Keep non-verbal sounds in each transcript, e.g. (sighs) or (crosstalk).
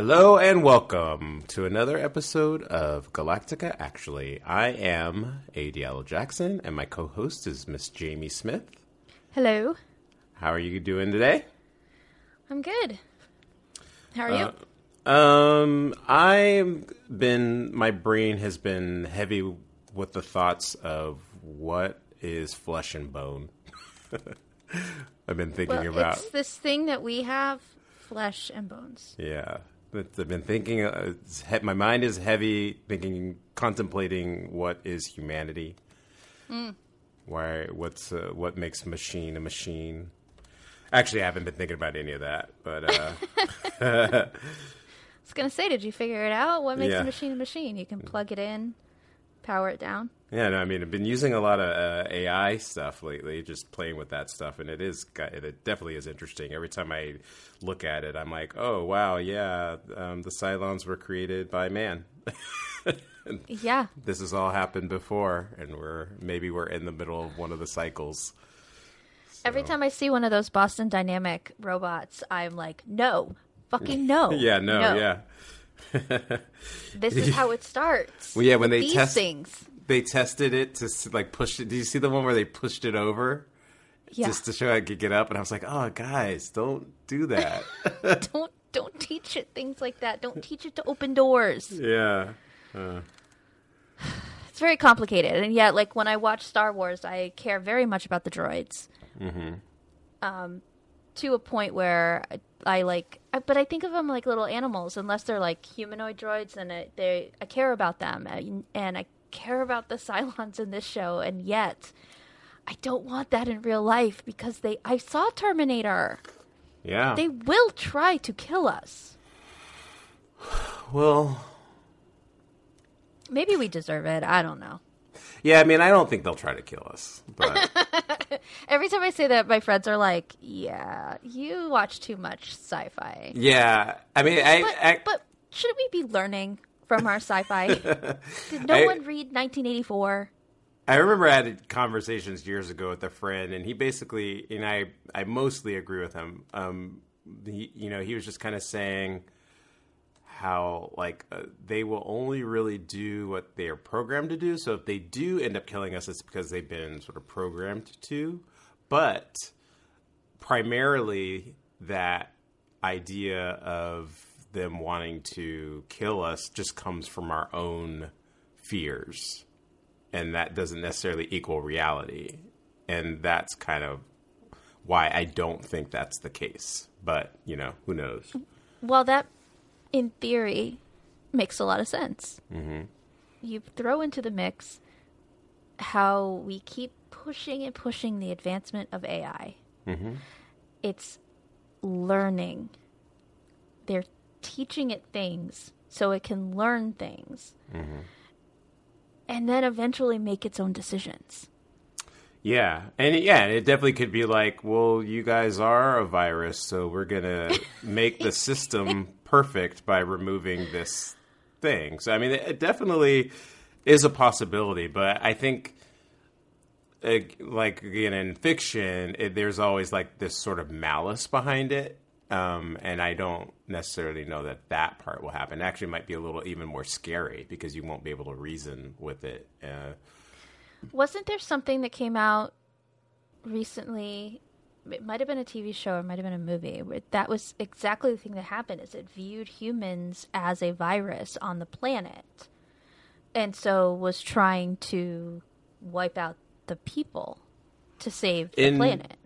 Hello and welcome to another episode of Galactica. Actually, I am ADL Jackson, and my co-host is Miss Jamie Smith. Hello. How are you doing today? I'm good. How are you? Uh, um, I've been. My brain has been heavy with the thoughts of what is flesh and bone. (laughs) I've been thinking well, about. it's this thing that we have, flesh and bones. Yeah, but I've been thinking. Uh, he- my mind is heavy, thinking, contemplating what is humanity. Why? What's uh, what makes machine a machine? Actually, I haven't been thinking about any of that, but uh, (laughs) I was gonna say, did you figure it out? What makes Yeah. a machine a machine? You can plug it in, power it down. Yeah, no, I mean, I've been using a lot of uh, AI stuff lately, just playing with that stuff, and it is it definitely is interesting. Every time I look at it, I'm like, oh wow, yeah, um, the Cylons were created by man. (laughs) Yeah. this has all happened before, and we're maybe we're in the middle of one of the cycles. Every time I see one of those Boston Dynamic robots, I'm like, no, fucking no. (laughs) Yeah, no, yeah. (laughs) This is how it starts. Well, yeah, when they these test- things. They tested it to like push it. Did you see the one where they pushed it over Yeah. just to show I could get up? And I was like, oh, guys, don't do that. (laughs) don't don't teach it things like that. Don't teach it to open doors. yeah. (sighs) It's very complicated, and yet, like when I watch Star Wars, I care very much about the droids. Mm-hmm. Um, to a point where I, I like, I, but I think of them like little animals. Unless they're like humanoid droids, and I, they, I care about them, and, and I care about the (laughs) Cylons in this show, and yet. I don't want that in real life because they. I saw Terminator. Yeah. They will try to kill us. well, Maybe we deserve it. I don't know. yeah, I mean, I don't think they'll try to kill us. But (laughs) Every time I say that, my friends are like, "Yeah, you watch too much sci-fi." yeah, I mean, I. But, I but shouldn't we be learning from our sci-fi? (laughs) Did no I- one read 1984? I remember I had conversations years ago with a friend, and he basically, and I, I mostly agree with him. Um, he, you know, he was just kind of saying how like uh, they will only really do what they are programmed to do. So if they do end up killing us, it's because they've been sort of programmed to. But primarily, that idea of them wanting to kill us just comes from our own fears and that doesn't necessarily equal reality. And that's kind of why I don't think that's the case. But, you know, who knows? Well, that, in theory, makes a lot of sense. Mm-hmm. You throw into the mix how we keep pushing and pushing the advancement of AI. Mm-hmm. It's learning. They're teaching it things so it can learn things. And then eventually make its own decisions. Yeah. And yeah, it definitely could be like, well, you guys are a virus, so we're going (laughs) to make the system perfect by removing this thing. So, I mean, it definitely is a possibility, but I think. uh, Like again in fiction, it, there's always like this sort of malice behind it, um, and I don't necessarily know that that part will happen. Actually, it might be a little even more scary because you won't be able to reason with it. Uh, Wasn't there something that came out recently? It might have been a TV show or it might have been a movie. Where that was exactly the thing that happened. Is it viewed humans as a virus on the planet, and so was trying to wipe out the people to save the In- planet.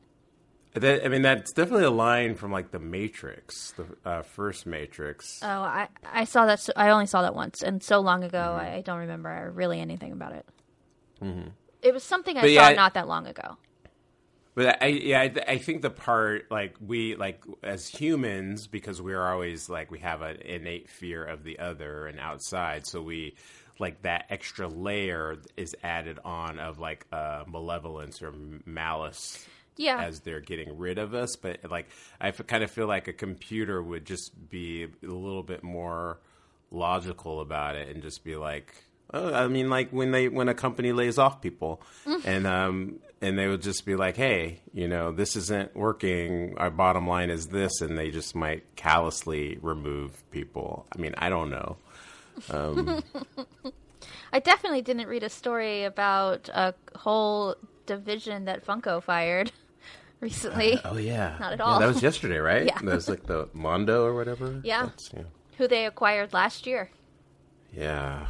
That I mean, that's definitely a line from like the Matrix, the uh, first Matrix. Oh, I I saw that. So, I only saw that once, and so long ago, I, I don't remember really anything about it. It was something I But saw yeah, not that long ago. But I, yeah, I, I think the part like we like as humans because we're always like we have an innate fear of the other and outside, so we like that extra layer is added on of like uh, malevolence or malice Yeah. as they're getting rid of us. But like, I f- kind of feel like a computer would just be a little bit more logical about it and just be like, oh, I mean, like when they when a company lays off people, and um and they would just be like, hey, you know, this isn't working. Our bottom line is this, and they just might callously remove people. I mean, I don't know. (laughs) I definitely didn't read a story about a whole division that Funko fired recently. Uh, oh yeah, Not at Yeah, all. that was yesterday, right? (laughs) Yeah. that was like the Mondo or whatever. Yeah. Yeah. who they acquired last year. Yeah.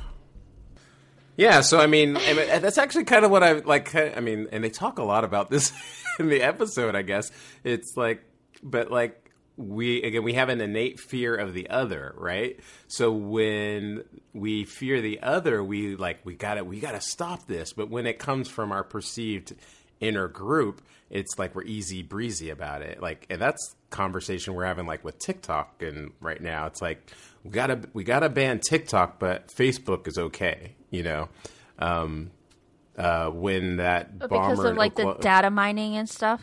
Yeah, so I mean, I mean, that's actually kind of what I like. I mean, and they talk a lot about this (laughs) in the episode. I guess it's like, but like we again, we have an innate fear of the other, right? So when we fear the other, we like we got to we got to stop this. But when it comes from our perceived inner group, it's like we're easy breezy about it. Like, and that's conversation we're having like with TikTok. And right now, it's like we gotta we gotta ban TikTok, but Facebook is okay. You know, um, uh, when that But bomber because of like the data mining and stuff.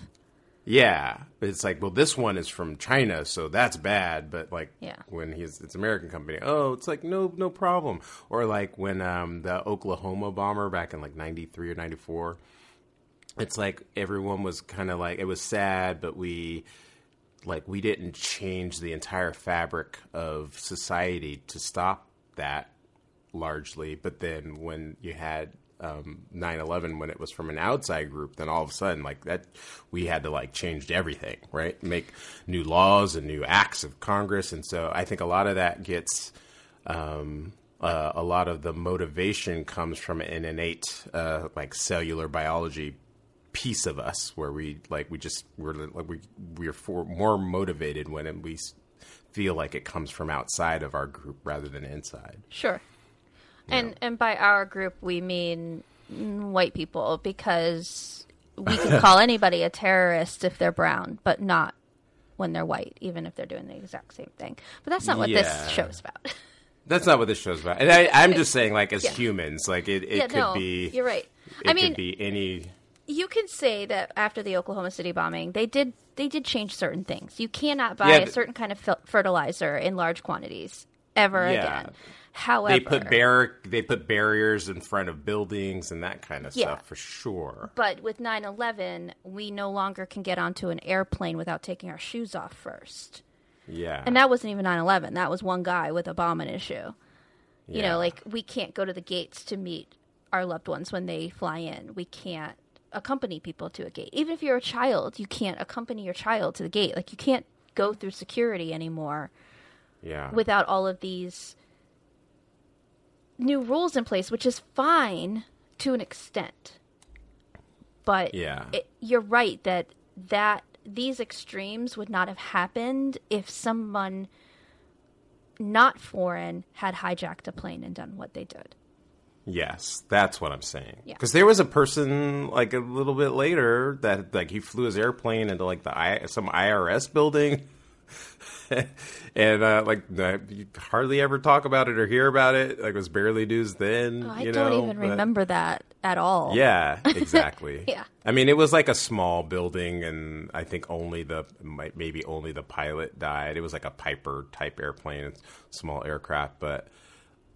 yeah, it's like, well, this one is from China, so that's bad. But like, Yeah. when he's it's American company, oh, it's like no, no problem. Or like when um, the Oklahoma bomber back in like '93 or '94, it's like everyone was kind of like it was sad, but we like we didn't change the entire fabric of society to stop that largely. But then when you had um, 9/11, when it was from an outside group, then all of a sudden, like that, we had to like change everything, right? Make new laws and new acts of Congress, and so I think a lot of that gets. Um, uh, a lot of the motivation comes from an innate, uh, like cellular biology piece of us, where we like we just we're like we we're for, more motivated when we feel like it comes from outside of our group rather than inside. Sure. And and by our group we mean white people because we can (laughs) call anybody a terrorist if they're brown, but not when they're white, even if they're doing the exact same thing. But that's not what Yeah. this show's about. (laughs) That's not what this show's about. And I, I'm just saying, like as Yeah. humans, like it, it yeah, could no, be. you're right. It I mean, could be any. You can say that after the Oklahoma City bombing, they did they did change certain things. You cannot buy Yeah, a certain kind of fertilizer in large quantities ever Yeah. again. However, They put bar- they put barriers in front of buildings and that kind of Yeah. stuff for sure. But with 9 11, we no longer can get onto an airplane without taking our shoes off first. Yeah, And that wasn't even 9 11. That was one guy with a bomb and issue. You Yeah. know, like we can't go to the gates to meet our loved ones when they fly in. We can't accompany people to a gate. Even if you're a child, you can't accompany your child to the gate. Like you can't go through security anymore yeah, without all of these new rules in place, which is fine to an extent. But Yeah. it, you're right that that these extremes would not have happened if someone not foreign had hijacked a plane and done what they did. Yes, that's what I'm saying. Yeah. Because there was a person like a little bit later that like he flew his airplane into like the I, some IRS building, (laughs) and uh, like you hardly ever talk about it or hear about it. Like it was barely news then. I you don't even but- remember that at all. Yeah, (laughs) exactly. Yeah. I mean, it was like a small building, and I think only the might- maybe only the pilot died. It was like a Piper type airplane, small aircraft, but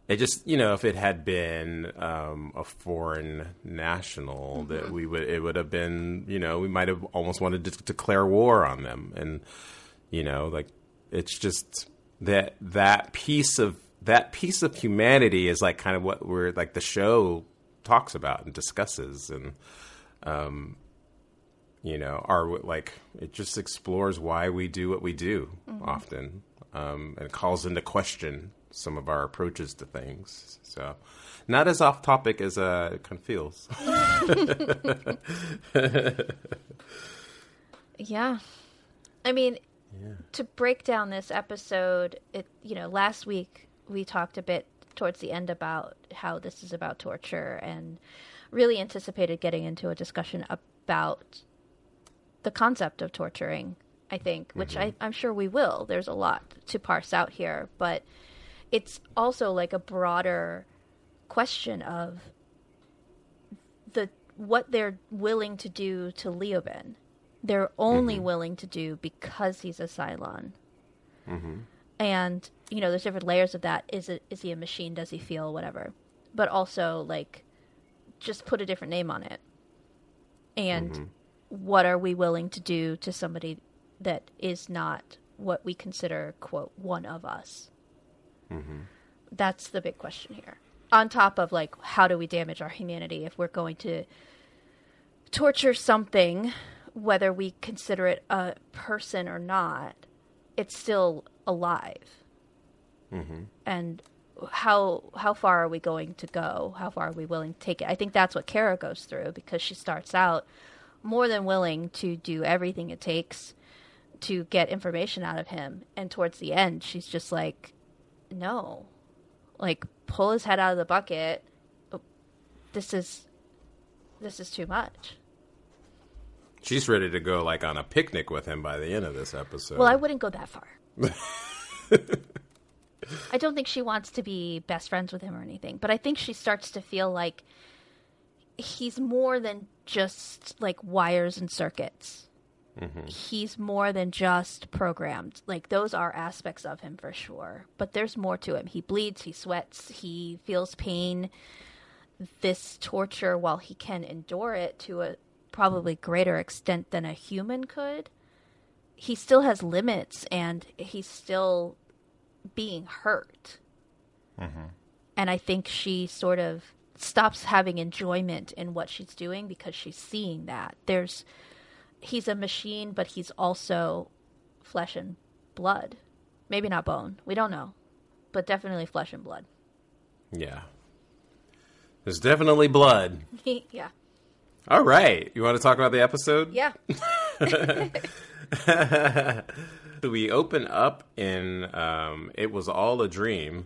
it just you know if it had been um, a foreign national Mm-hmm. that we would it would have been you know we might have almost wanted to declare war on them. And you know like it's just that that piece of that piece of humanity is like kind of what we're like the show talks about and discusses. And um you know are like it just explores why we do what we do often um and calls into question some of our approaches to things so not as off topic as uh, it kind of feels Yeah. I mean, to break down this episode, it you know, last week we talked a bit towards the end about how this is about torture and really anticipated getting into a discussion about the concept of torturing, I think, which I, I'm sure we will. There's a lot to parse out here, but it's also like a broader question of the what they're willing to do to Leoben they're only mm-hmm. willing to do because he's a Cylon. Mm-hmm. And you know, there's different layers of that. Is it is he a machine? Does he feel whatever? But also like, just put a different name on it. And mm-hmm. what are we willing to do to somebody that is not what we consider quote one of us? That's the big question here. On top of like, how do we damage our humanity if we're going to torture something, whether we consider it a person or not, it's still alive. Mm-hmm. And how how far are we going to go? How far are we willing to take it? I think that's what Kara goes through because she starts out more than willing to do everything it takes to get information out of him, and towards the end, she's just like, no, like pull his head out of the bucket. Oh, this is this is too much. She's ready to go like on a picnic with him by the end of this episode. Well, I wouldn't go that far. (laughs) I don't think she wants to be best friends with him or anything, but I think she starts to feel like he's more than just like wires and circuits. Mm-hmm. He's more than just programmed. Like those are aspects of him for sure, but there's more to him. He bleeds, he sweats, he feels pain. This torture, while he can endure it to a probably greater extent than a human could, he still has limits and he's still being hurt. Mm-hmm. And I think she sort of stops having enjoyment in what she's doing because she's seeing that. There's he's a machine, but he's also flesh and blood. Maybe not bone. We don't know. But definitely flesh and blood. yeah. There's definitely blood. (laughs) yeah. All right. You want to talk about the episode? Yeah. (laughs) we open up in um, it was all a dream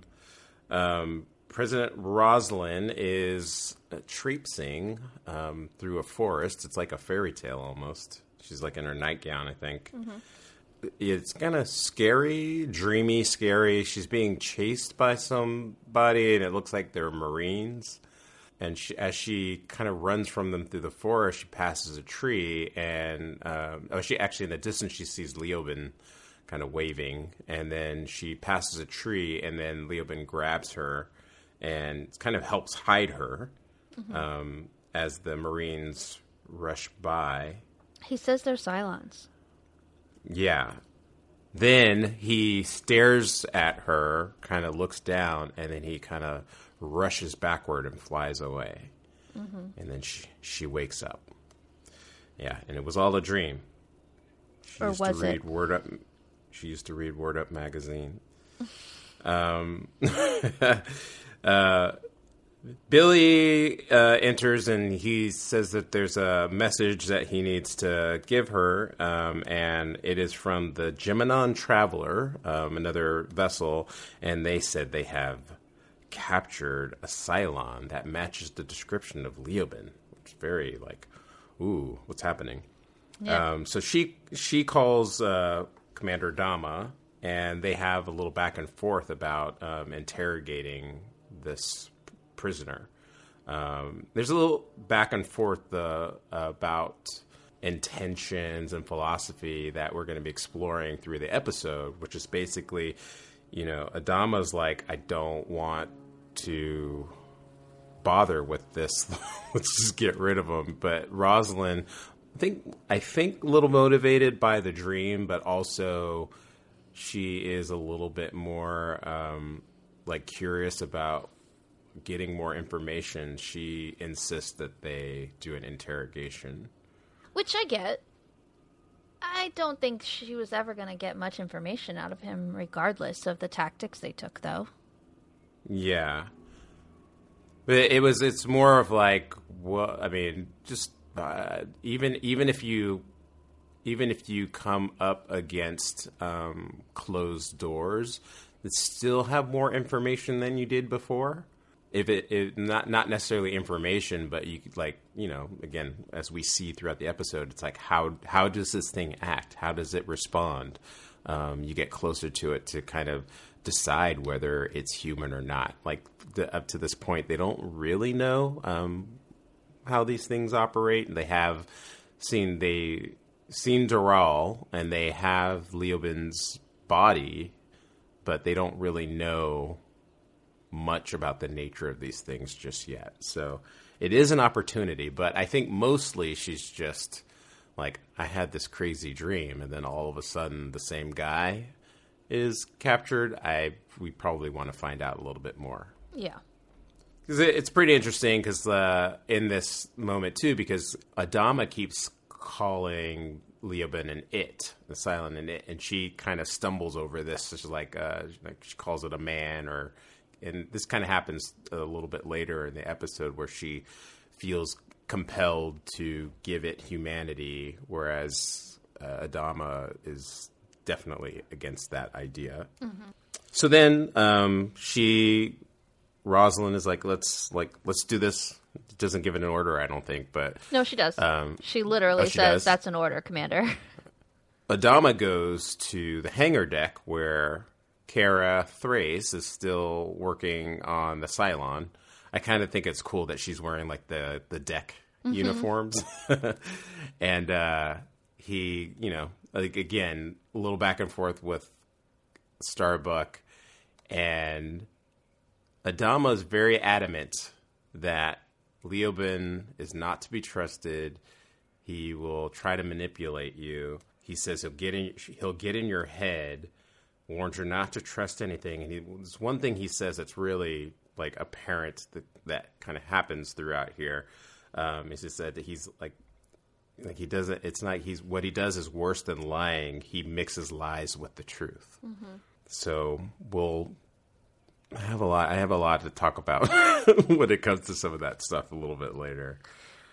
um, president Roslin is traipsing um, through a forest. It's like a fairy tale almost. She's like in her nightgown i think. It's kind of scary dreamy scary. She's being chased by somebody and it looks like they're marines. And she, as she kind of runs from them through the forest, she passes a tree, and um, oh, she actually in the distance she sees Leoben kind of waving, and then she passes a tree, and then Leoben grabs her and kind of helps hide her um, as the Marines rush by. He says they're Cylons. Yeah. Then he stares at her, kind of looks down, and then he kind of rushes backward and flies away. And then she she wakes up. Yeah, and it was all a dream. She Or used was to read it? Word Up. She used to read Word Up magazine. (laughs) um, (laughs) uh, Billy uh, enters and he says that there's a message that he needs to give her, um, and it is from the Gemenon Traveler, um, another vessel, and they said they have captured a Cylon that matches the description of Leoben, which is very like, ooh, what's happening? Yeah. Um, so she she calls uh, Commander Adama, and they have a little back and forth about um, interrogating this prisoner. Um, there's a little back and forth uh, about intentions and philosophy that we're going to be exploring through the episode, which is basically, you know, Adama's like, I don't want to bother with this. (laughs) Let's just get rid of him. But Roslin, I think, I think, a little motivated by the dream, but also she is a little bit more um, like curious about getting more information. She insists that they do an interrogation. Which I get. I don't think she was ever going to get much information out of him, regardless of the tactics they took, though. Yeah. But it was it's more of like what I mean, just uh, even even if you even if you come up against um, closed doors that still have more information than you did before. If it, it not not necessarily information, but you could like you know again as we see throughout the episode, it's like how how does this thing act? How does it respond? Um, you get closer to it to kind of decide whether it's human or not. Like the, up to this point, they don't really know um, how these things operate. They have seen they seen Doral and they have Leoben's body, but they don't really know much about the nature of these things just yet. So it is an opportunity, but I think mostly she's just like, I had this crazy dream, and then all of a sudden the same guy is captured. I we probably want to find out a little bit more. Yeah. Because it, it's pretty interesting because uh, in this moment too, because Adama keeps calling Leoben an it, the Cylon an it, and she kind of stumbles over this. She's like, uh, like she calls it a man, or and this kind of happens a little bit later in the episode where she feels compelled to give it humanity, whereas uh, Adama is definitely against that idea. So then um, she, Roslin is like, let's like let's do this. Doesn't give it an order, I don't think, but No, she does. Um, she literally oh, she says does? that's an order, Commander. (laughs) Adama goes to the hangar deck where Kara Thrace is still working on the Cylon. I kind of think it's cool that she's wearing like the the deck uniforms, (laughs) and uh, he, you know, like again, a little back and forth with Starbuck, and Adama is very adamant that Leoben is not to be trusted. He will try to manipulate you. He says he'll get in he'll get in your head, warns you not to trust anything. And he, there's one thing he says that's really like apparent that that kind of happens throughout here. Um, is just said that he's like like he doesn't. It's not he's what he does is worse than lying. He mixes lies with the truth. So we'll I have a lot. I have a lot to talk about (laughs) when it comes to some of that stuff a little bit later.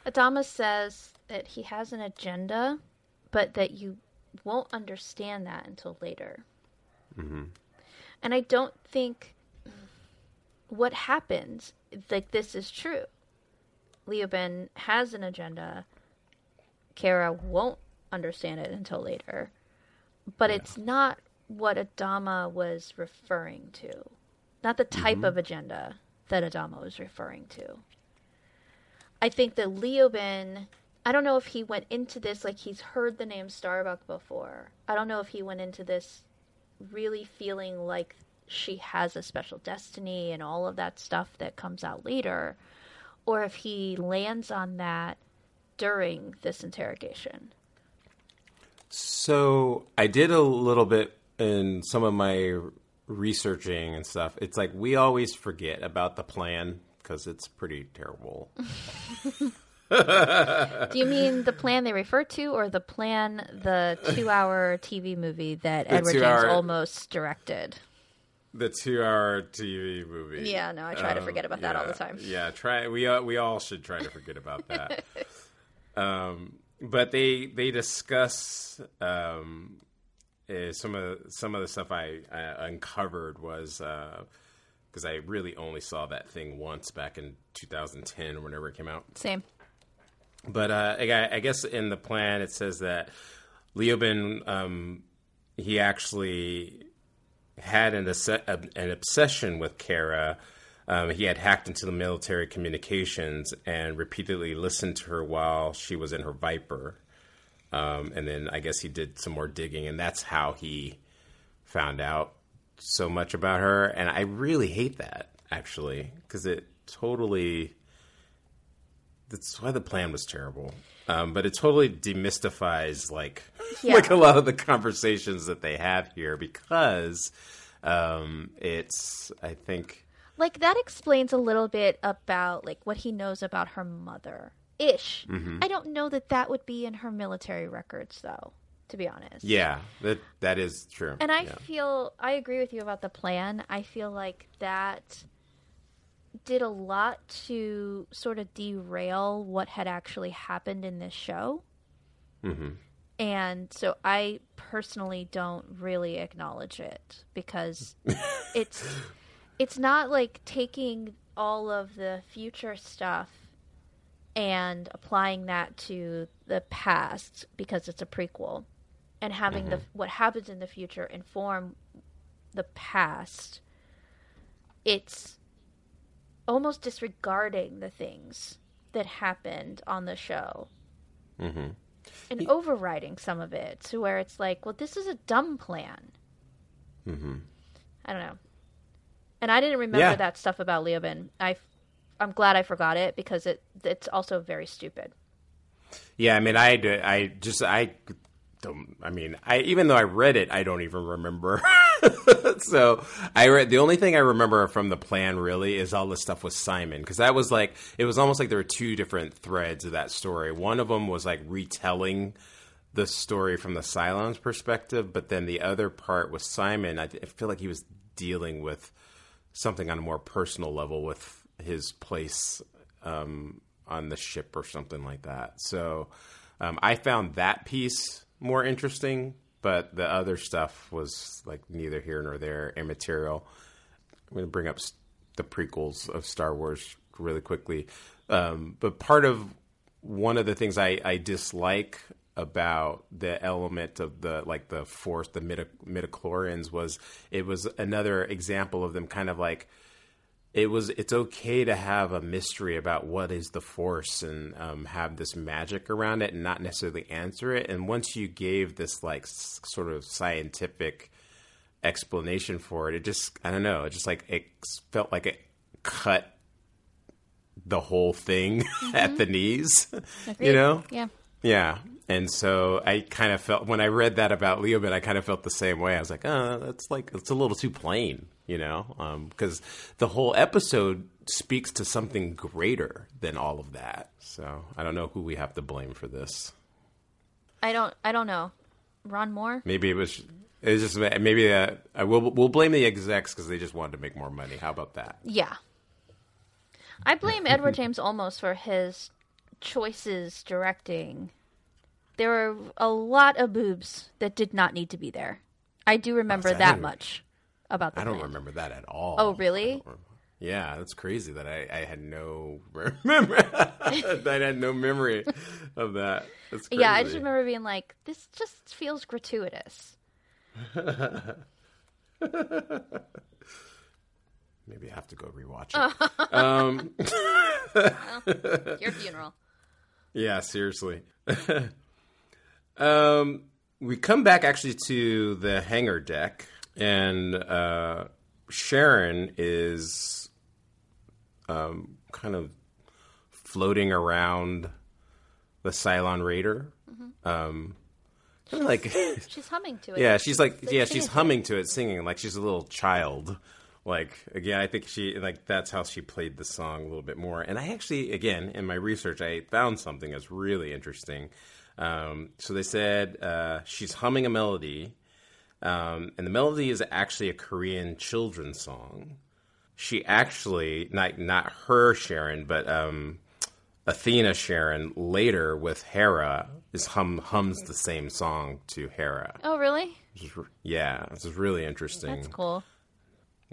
Adama says that he has an agenda, but that you won't understand that until later. Mm-hmm. And I don't think what happens, like, this is true. Leoben has an agenda. Kara won't understand it until later. But it's not what Adama was referring to. Not the type mm-hmm. of agenda that Adama was referring to. I think that Leoben, I don't know if he went into this like he's heard the name Starbuck before. I don't know if he went into this really feeling like she has a special destiny and all of that stuff that comes out later, or if he lands on that during this interrogation. So I did a little bit in some of my researching and stuff. It's like we always forget about the plan because it's pretty terrible. (laughs) Do you mean the plan they refer to, or the plan, the two-hour TV movie that Edward James Olmos directed? The two-hour TV movie. Yeah, no, I try to Um, forget about that all the time. Yeah, try. We uh, we all should try to forget about that. (laughs) um, but they they discuss um, uh, some of some of the stuff I, I uncovered was because I really only saw that thing once back in 2010 or whenever it came out. Same. But uh, I, guess in the plan it says that Leoben um, he actually had an, an obsession with Kara. Um, he had hacked into the military communications and repeatedly listened to her while she was in her Viper. Um, and then I guess he did some more digging, and that's how he found out so much about her. And I really hate that actually because it totally that's why the plan was terrible. Um, but it totally demystifies like Yeah. (laughs) like a lot of the conversations that they have here because um, it's I think Like that explains a little bit about like what he knows about her mother. Ish. Mm-hmm. I don't know that that would be in her military records though, to be honest. yeah that that is true. And I yeah. feel I agree with you about the plan. I feel like that did a lot to sort of derail what had actually happened in this show. Mm-hmm. And so I personally don't really acknowledge it because (laughs) it's it's not like taking all of the future stuff and applying that to the past because it's a prequel and having the what happens in the future inform the past it's almost disregarding the things that happened on the show Mm-hmm. and overriding some of it to where it's like, well, this is a dumb plan. Mm-hmm. I don't know. And I didn't remember Yeah. that stuff about Leoben. I, I'm glad I forgot it because it it's also very stupid. Yeah, I mean, I I just, I don't, I mean, I, even though I read it, I don't even remember. (laughs) so I read, the only thing I remember from the plan really is all the stuff with Simon. Cause that was like, it was almost like there were two different threads of that story. One of them was like retelling the story from the Cylon's perspective, but then the other part was Simon. I, I feel like he was dealing with something on a more personal level with his place um, on the ship or something like that. So um, I found that piece more interesting, but the other stuff was like neither here nor there, immaterial. I'm going to bring up the prequels of Star Wars really quickly. Um, but part of one of the things I, I dislike about the element of the like the force, the midi- midichlorians was it was another example of them kind of like it was it's okay to have a mystery about what is the force and um, have this magic around it and not necessarily answer it and once you gave this like s- sort of scientific explanation for it it just i don't know it just like it felt like it cut the whole thing (laughs) at the knees (laughs) you know Yeah. yeah. And so I kind of felt when I read that about Leoben, I kind of felt the same way. I was like, oh, that's like it's a little too plain, you know, because the whole episode speaks to something greater than all of that. So I don't know who we have to blame for this. I don't. I don't know. Ron Moore. Maybe it was. It was just maybe uh, I will we'll blame the execs because they just wanted to make more money. How about that? Yeah. I blame Edward James Olmos for his choices directing. There were a lot of boobs that did not need to be there. I do remember that much about the I don't plan. remember that at all. Oh, really? Yeah, that's crazy that I, I had no remember. (laughs) I had no memory of that. Yeah, I just remember being like, this just feels gratuitous. (laughs) Maybe I have to go rewatch it. (laughs) um, Your funeral. yeah, seriously. Um, we come back actually to the hangar deck, and uh, Sharon is um, kind of floating around the Cylon Raider. Um, kind of like She's humming to it. Yeah, she's like, yeah, singing she's humming to it, singing like she's a little child. Like again, I think she like that's how she played the song a little bit more. And I actually, again, in my research, I found something that's really interesting. Um, so they said uh, she's humming a melody, um, and the melody is actually a Korean children's song. She actually not not her Sharon, but um, Athena Sharon later with Hera is hum hums the same song to Hera. Oh, really? Yeah, this is really interesting. That's cool.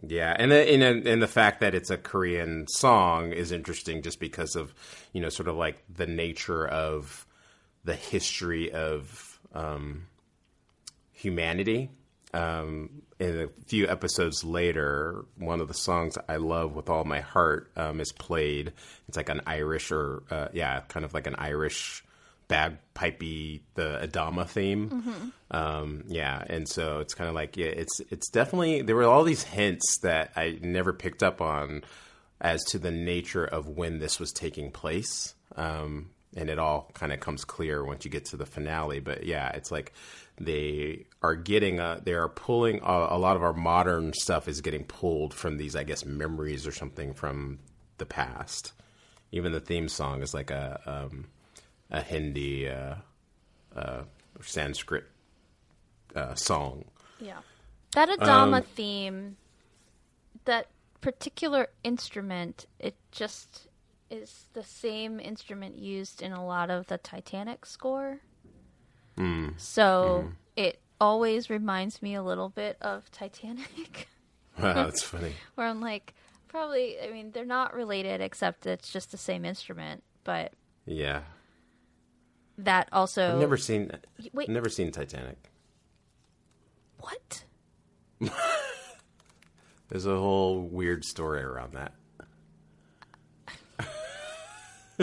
Yeah, and the, and and the fact that it's a Korean song is interesting, just because of you know sort of like the nature of the history of um, humanity. Um, in a few episodes later, one of the songs I love with all my heart um, is played. It's like an Irish or uh, yeah, kind of like an Irish bagpipey the Adama theme. Um, yeah, and so it's kind of like yeah, it's it's definitely there were all these hints that I never picked up on as to the nature of when this was taking place. Um, and it all kind of comes clear once you get to the finale. But yeah, it's like they are getting a, they are pulling a, a lot of our modern stuff is getting pulled from these, I guess, memories or something from the past. Even the theme song is like a um, a Hindi uh, uh, Sanskrit uh, song. Yeah. That Adama Um, theme, that particular instrument, it just is the same instrument used in a lot of the Titanic score. Mm. So mm. it always reminds me a little bit of Titanic, (laughs) Wow, that's funny. where I'm like, probably, I mean, they're not related except it's just the same instrument, but Yeah, that also. I've never seen Wait. never seen Titanic. What? (laughs) There's a whole weird story around that.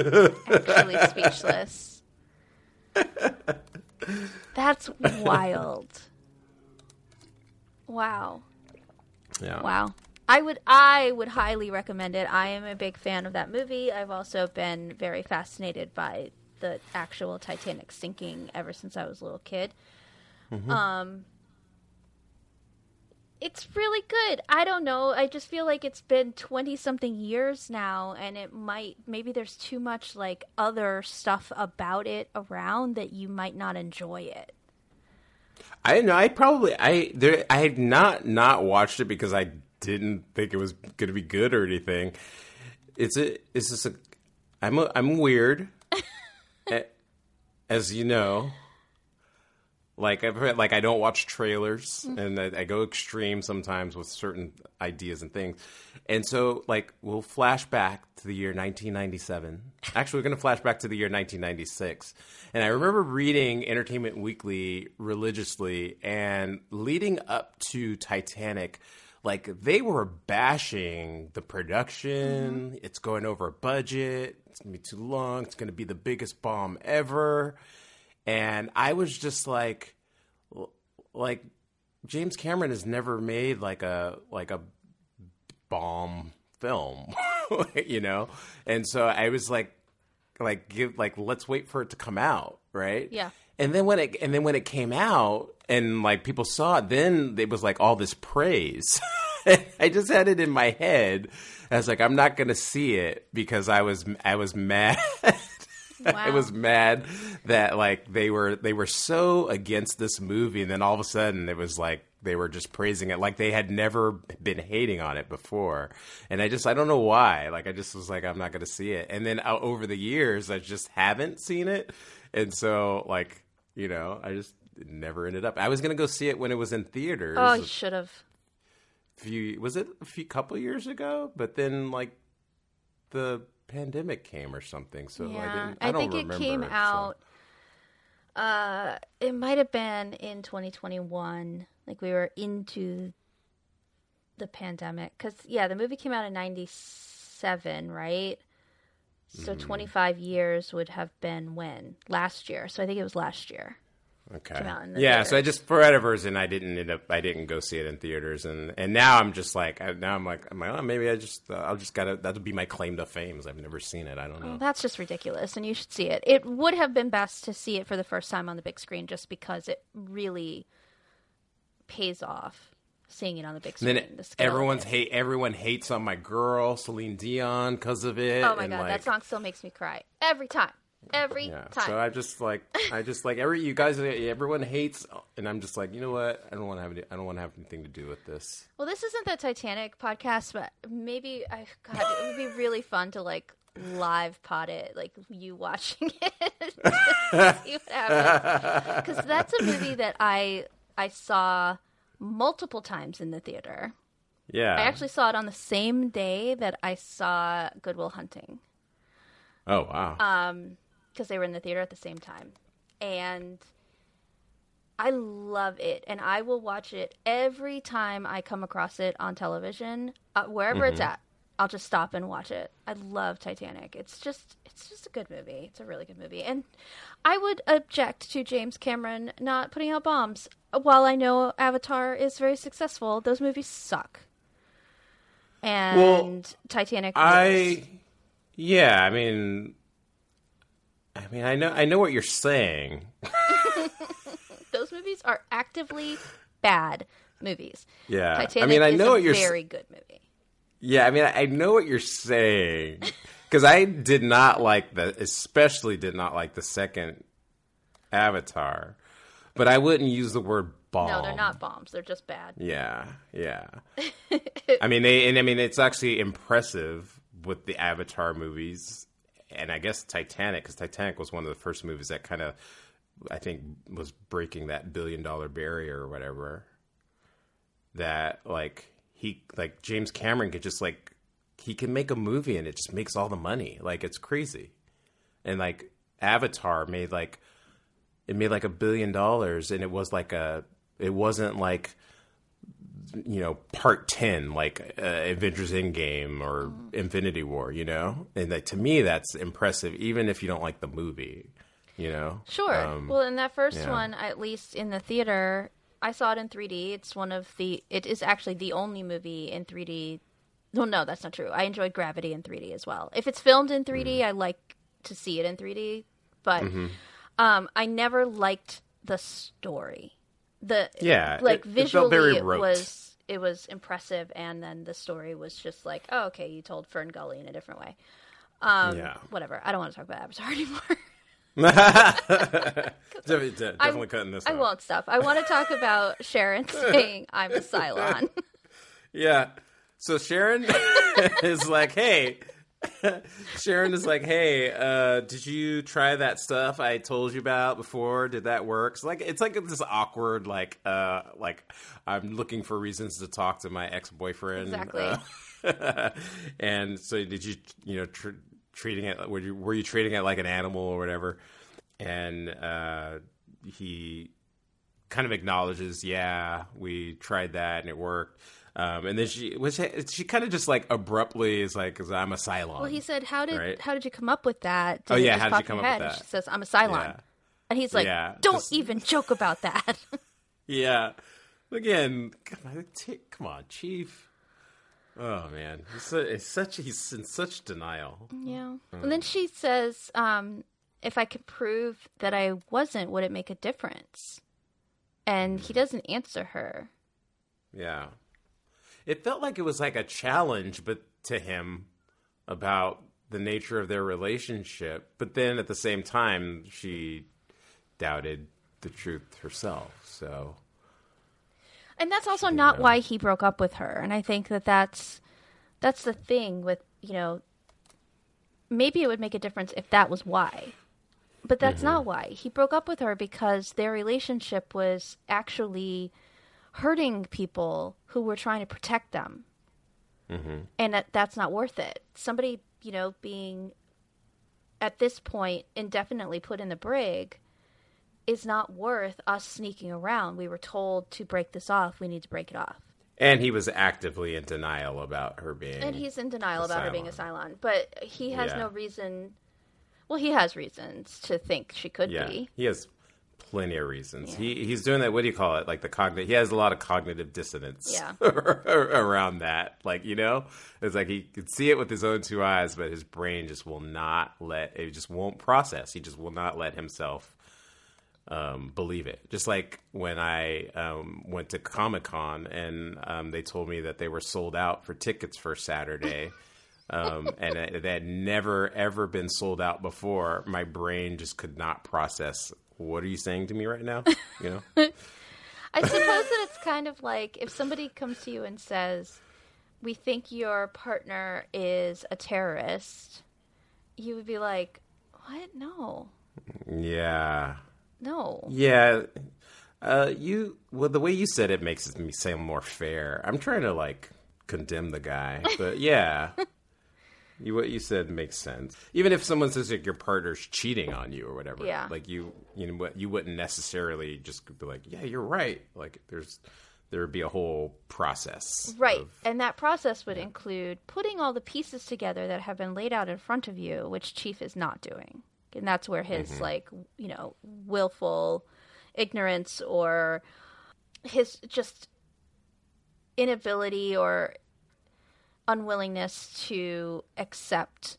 Actually speechless. That's wild. Wow. Yeah. Wow. I would I would highly recommend it. I am a big fan of that movie. I've also been very fascinated by the actual Titanic sinking ever since I was a little kid. Um it's really good. I don't know. I just feel like it's been 20 something years now and it might maybe there's too much like other stuff about it around that you might not enjoy it. I know. I probably I there. I had not not watched it because I didn't think it was going to be good or anything. It's a. It's just a. I'm a, I'm weird, (laughs) as you know. Like I've heard, like I don't watch trailers, mm. and I, I go extreme sometimes with certain ideas and things. And so, like, we'll flash back to the year 1997. Actually, we're going to flash back to the year 1996. And I remember reading Entertainment Weekly religiously, and leading up to Titanic, like they were bashing the production. Mm-hmm. It's going over budget. It's going to be too long. It's going to be the biggest bomb ever. And I was just like, like James Cameron has never made like a like a bomb film, (laughs) you know. And so I was like, like give like let's wait for it to come out, right? Yeah. And then when it and then when it came out and like people saw it, then it was like all this praise. (laughs) I just had it in my head. I was like, I'm not gonna see it because I was I was mad. (laughs) I was mad that like they were they were so against this movie, and then all of a sudden it was like they were just praising it like they had never been hating on it before. And I just I don't know why. Like I just was like I'm not going to see it. And then uh, over the years I just haven't seen it, and so like you know I just never ended up. I was going to go see it when it was in theaters. Oh, you should have. few was it a few couple years ago, but then like the pandemic came or something. So I didn't. I, I, think it came out. Uh, it might have been in 2021. Like we were into the pandemic, because yeah, the movie came out in '97, right? So Mm-hmm. 25 years would have been when last year. So I think it was last year. Okay. came out in the yeah, so I just for whatever reason I didn't end up I didn't go see it in theaters and and now I'm just like I, now I'm like I'm like oh, maybe I just uh, I'll just gotta that'll be my claim to fame is I've never seen it I don't know Well, that's just ridiculous, and you should see it. It would have been best to see it for the first time on the big screen, just because it really pays off seeing it on the big and screen. then the everyone's hate everyone hates on my girl Celine Dion because of it Oh my god, like, that song still makes me cry every time. Every yeah time. so I just like I just like every you guys everyone hates and I'm just like you know what I don't want to have any, I don't want to have anything to do with this well, this isn't the Titanic podcast, but maybe I God, it would be really fun to like live pod it, like you watching (laughs) it, (laughs) see what happens. Because that's a movie that I I saw multiple times in the theater. yeah I actually saw it on the same day that I saw Good Will Hunting. oh wow Um, because they were in the theater at the same time. And I love it. And I will watch it every time I come across it on television, uh, wherever it's at. I'll just stop and watch it. I love Titanic. It's just it's just a good movie. It's a really good movie. And I would object to James Cameron not putting out bombs. While I know Avatar is very successful, those movies suck. And well, Titanic. I yeah, I mean I mean I know I know what you're saying. (laughs) those movies are actively bad movies. Yeah. Titanic I mean I know what you're very good movie. Yeah, I mean I know what you're saying (laughs) cuz I did not like the especially did not like the second Avatar. But I wouldn't use the word bomb. No, they're not bombs. They're just bad. Yeah, yeah. (laughs) I mean, they and I mean it's actually impressive with the Avatar movies, and I guess Titanic because Titanic was one of the first movies that kind of, I think, was breaking that billion dollar barrier or whatever. That like he like James Cameron could just like he can make a movie and it just makes all the money like it's crazy, and like Avatar made like it made like a billion dollars and it was like a it wasn't like you know part 10 like uh, avengers endgame or infinity war you know and like to me that's impressive even if you don't like the movie You know, Sure. Um, well, in that first yeah. one, at least in the theater, I saw it in 3D. It's one of the. It is actually the only movie in 3D. Well, no, that's not true. I enjoyed Gravity in 3D as well. If it's filmed in 3D, Mm. I like to see it in 3D. But Mm-hmm. um, I never liked the story. The Yeah, like it- it visually, very it was it was impressive, and then the story was just like, oh, okay, you told Fern Gully in a different way. Um, Yeah. Whatever. I don't want to talk about Avatar (laughs) anymore. (laughs) definitely, definitely cutting this. I out. won't stop. I want to talk about Sharon (laughs) saying I'm a Cylon. Yeah. So Sharon is like, hey. (laughs) Sharon is like, hey, uh, did you try that stuff I told you about before? Did that work? It's like it's like this awkward, like, uh, like I'm looking for reasons to talk to my ex boyfriend. Exactly. (laughs) and so, did you, you know, tr- treating it? Were you were you treating it like an animal or whatever? And uh, he kind of acknowledges, yeah, we tried that and it worked. Um, and then she was she kind of just like abruptly is like, "Cause I'm a Cylon." Well, he said, "How did Right. how did you come up with that? Did Oh, yeah, how did you come up head?" with And that? she says, "I'm a Cylon," Yeah. and he's like, Yeah, "Don't just- even joke about that." (laughs) Yeah. Again, come on, t- come on, Chief. Oh man, it's such he's in such denial. yeah. Hmm. And then she says, um, "If I could prove that I wasn't, would it make a difference?" And Hmm. he doesn't answer her. Yeah, it felt like it was like a challenge, but to him about the nature of their relationship. But then at the same time, she doubted the truth herself. So And that's also not why he broke up with her. And I think that that's that's the thing with you know maybe it would make a difference if that was why. But that's mm-hmm. not why. He broke up with her because their relationship was actually hurting people who were trying to protect them. Mm-hmm. And that, that's not worth it. Somebody, you know, being at this point indefinitely put in the brig is not worth us sneaking around. We were told to break this off. We need to break it off. and he was actively in denial about her being. And he's in denial about her being a Cylon. But he has Yeah. no reason. Well, he has reasons to think she could Yeah, be. he has plenty of reasons. He he's doing that. What do you call it? Like the cognitive. He has a lot of cognitive dissonance. Yeah. (laughs) around that. Like you know, it's like he could see it with his own two eyes, but his brain just will not let. It just won't process. He just will not let himself um, believe it. Just like when I um, went to Comic Con and um, they told me that they were sold out for tickets for Saturday. (laughs) um, and it, that had never ever been sold out before. My brain just could not process. What are you saying to me right now? You know, (laughs) I suppose that it's kind of like if somebody comes to you and says, "We think your partner is a terrorist," you would be like, "What? No, yeah, no." yeah. Uh, you well, the way you said it makes me sound more fair. I'm trying to like condemn the guy, but yeah. (laughs) You, what you said makes sense. Even if someone says like your partner's cheating on you or whatever, Yeah. like you, you know, what you wouldn't necessarily just be like, yeah, you're right. Like there's, there would be a whole process, Right. of- And that process would include putting all the pieces together that have been laid out in front of you, which Chief is not doing. And that's where his, mm-hmm. like, you know, willful ignorance or his just inability or unwillingness to accept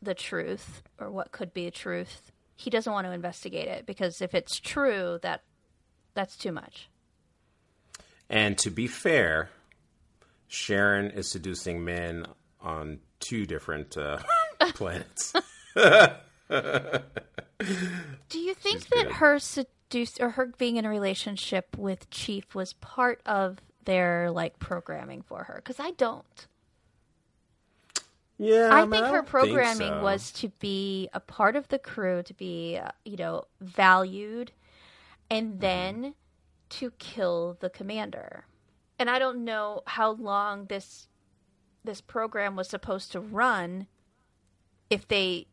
the truth or what could be the truth. He doesn't want to investigate it because if it's true, that that's too much. And to be fair, Sharon is seducing men on two different uh, (laughs) planets. (laughs) Do you think She's that good. her seduce or her being in a relationship with Chief was part of their like programming for her? Because I don't. Yeah, I mean, think her don't programming so. was to be a part of the crew, to be uh, you know valued, and Mm-hmm. then to kill the commander. And I don't know how long this this program was supposed to run. If they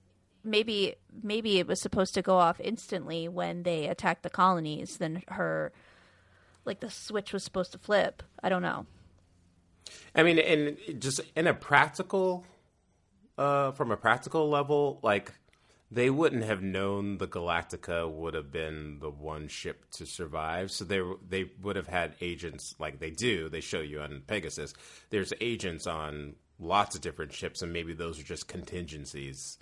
maybe maybe it was supposed to go off instantly when they attacked the colonies, then her like the switch was supposed to flip. I don't know. I mean, and just in a practical, uh, from a practical level, like they wouldn't have known the Galactica would have been the one ship to survive. So they they would have had agents like they do. They show you on Pegasus. There's agents on lots of different ships, and maybe those are just contingencies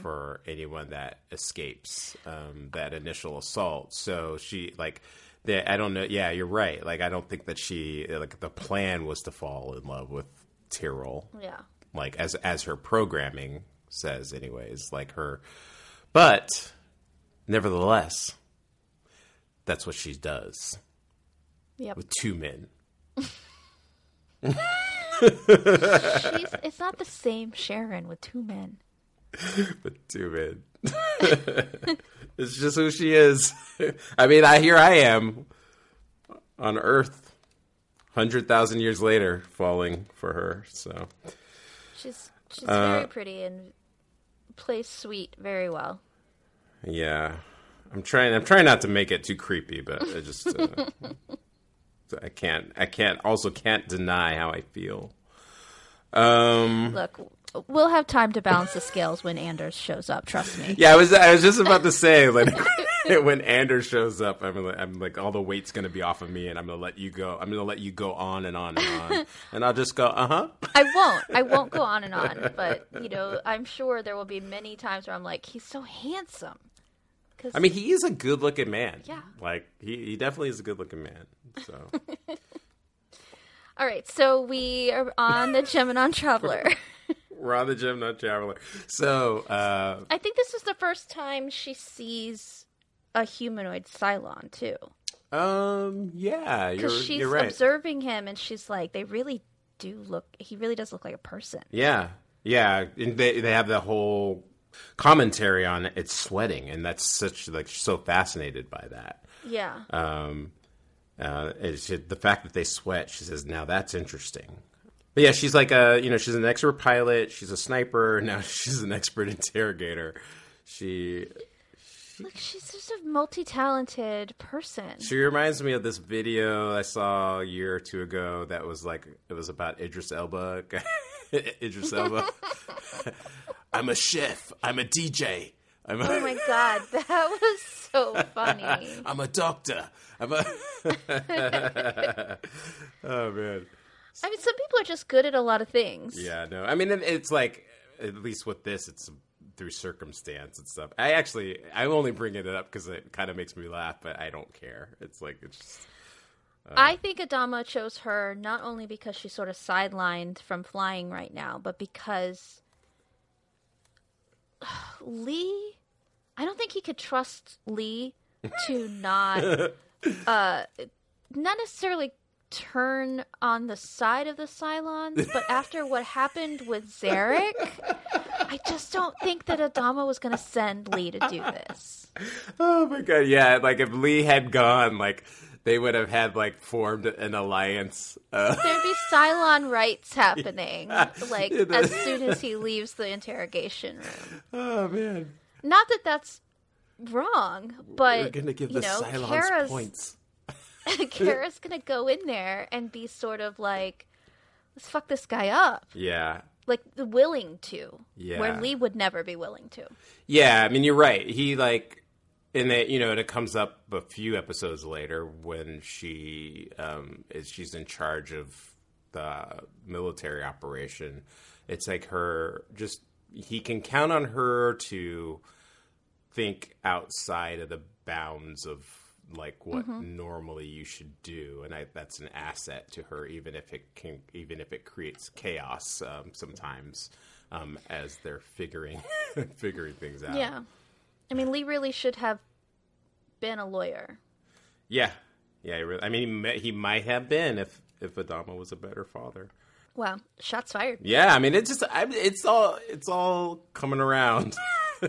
for anyone that escapes um, that initial assault. So she like. I don't know. Yeah, you're right. Like, I don't think that she like the plan was to fall in love with Tyrol Yeah. Like as as her programming says anyways like her but nevertheless that's what she does Yep. with two men She's, it's not the same Sharon with two men. (laughs) with two men (laughs) it's just who she is (laughs) i mean i here i am on earth 100,000 years later falling for her so She's she's Uh, very pretty and plays sweet very well. Yeah, I'm trying. I'm trying not to make it too creepy, but I just uh, (laughs) I can't. I can't. Also, can't deny how I feel. Um. Look, we'll have time to balance the scales when Anders shows up. Trust me. Yeah, I was. I was just about to (laughs) say like (laughs) when Anders shows up, I'm like, I'm like all the weight's gonna be off of me, and I'm gonna let you go. I'm gonna let you go on and on and on, (laughs) and I'll just go. Uh huh. I won't. I won't go on and on. But you know, I'm sure there will be many times where I'm like, he's so handsome. Cause I mean, he is a good looking man. Yeah. Like he, he definitely is a good looking man. So all right. So we are on the Gemenon Traveler. We're on the Gemenon Traveler. So uh, I think this is the first time she sees a humanoid Cylon too, Um. Yeah, you're because she's you're right. observing him and she's like, they really do look. He really does look like a person. yeah, yeah. And they they have the whole commentary on it's sweating, and that's such like so fascinated by that. Yeah. Um, uh, it's the fact that they sweat. She says, "Now that's interesting." But yeah, she's like a you know she's an expert pilot. She's a sniper. (laughs) Now she's an expert interrogator. She Look, she's just a multi-talented person. She reminds me of this video I saw a year or two ago that was like it was about Idris Elba. (laughs) Idris Elba. (laughs) I'm a chef. I'm a DJ. I'm Oh my god, that was so funny. I'm a doctor. I'm a Oh man. I mean, some people are just good at a lot of things. Yeah, no. I mean it, it's like at least with this it's through circumstance and stuff. I actually I'm only bringing it up cuz it kind of makes me laugh, but I don't care. It's like it's just I think Adama chose her not only because she's sort of sidelined from flying right now, but because (sighs) Lee, I don't think he could trust Lee to not, (laughs) uh, not necessarily turn on the side of the Cylons, but (laughs) after what happened with Zarek, I just don't think that Adama was going to send Lee to do this. (laughs) Oh my god, yeah, like if Lee had gone, like they would have had like formed an alliance. Uh, There'd be Cylon rights (laughs) happening, like Yeah, that- as soon as he leaves the interrogation room. oh man, Not that that's wrong, but we're gonna give you the know, Cylons Kara's, points. (laughs) Kara's gonna go in there and be sort of like, let's fuck this guy up, Yeah, like willing to, Yeah. where Lee would never be willing to. yeah. I mean, you're right. He like, and that you know, and it comes up a few episodes later when she um, is she's in charge of the military operation. It's like her just he can count on her to think outside of the bounds of like what normally you should do and I, that's an asset to her even if it can even if it creates chaos um, sometimes um, as they're figuring (laughs) figuring things out. Yeah, I mean, Lee really should have been a lawyer. yeah. Yeah really, i mean he, he might have been if if adama was a better father. Wow, shots fired. yeah i mean it's just I, it's all it's all coming around. (laughs)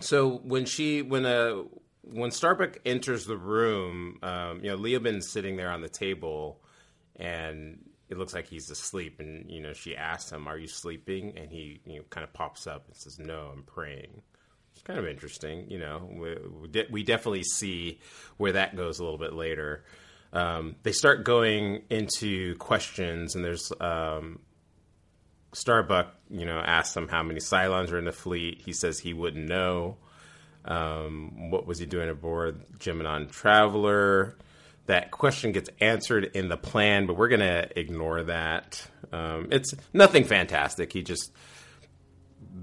So when she when uh when Starbuck enters the room, um, you know, Leoben's sitting there on the table, and it looks like he's asleep. And you know, she asks him, "Are you sleeping?" And he, you know, kind of pops up and says, "No, I'm praying." It's kind of interesting, you know. We, we, de- we definitely see where that goes a little bit later. Um, they start going into questions, and there's um, Starbuck, you know, asks him how many Cylons are in the fleet. He says he wouldn't know. Um, what was he doing aboard Gemenon Traveler? That question gets answered in the plan, but we're going to ignore that. Um, it's nothing fantastic. He just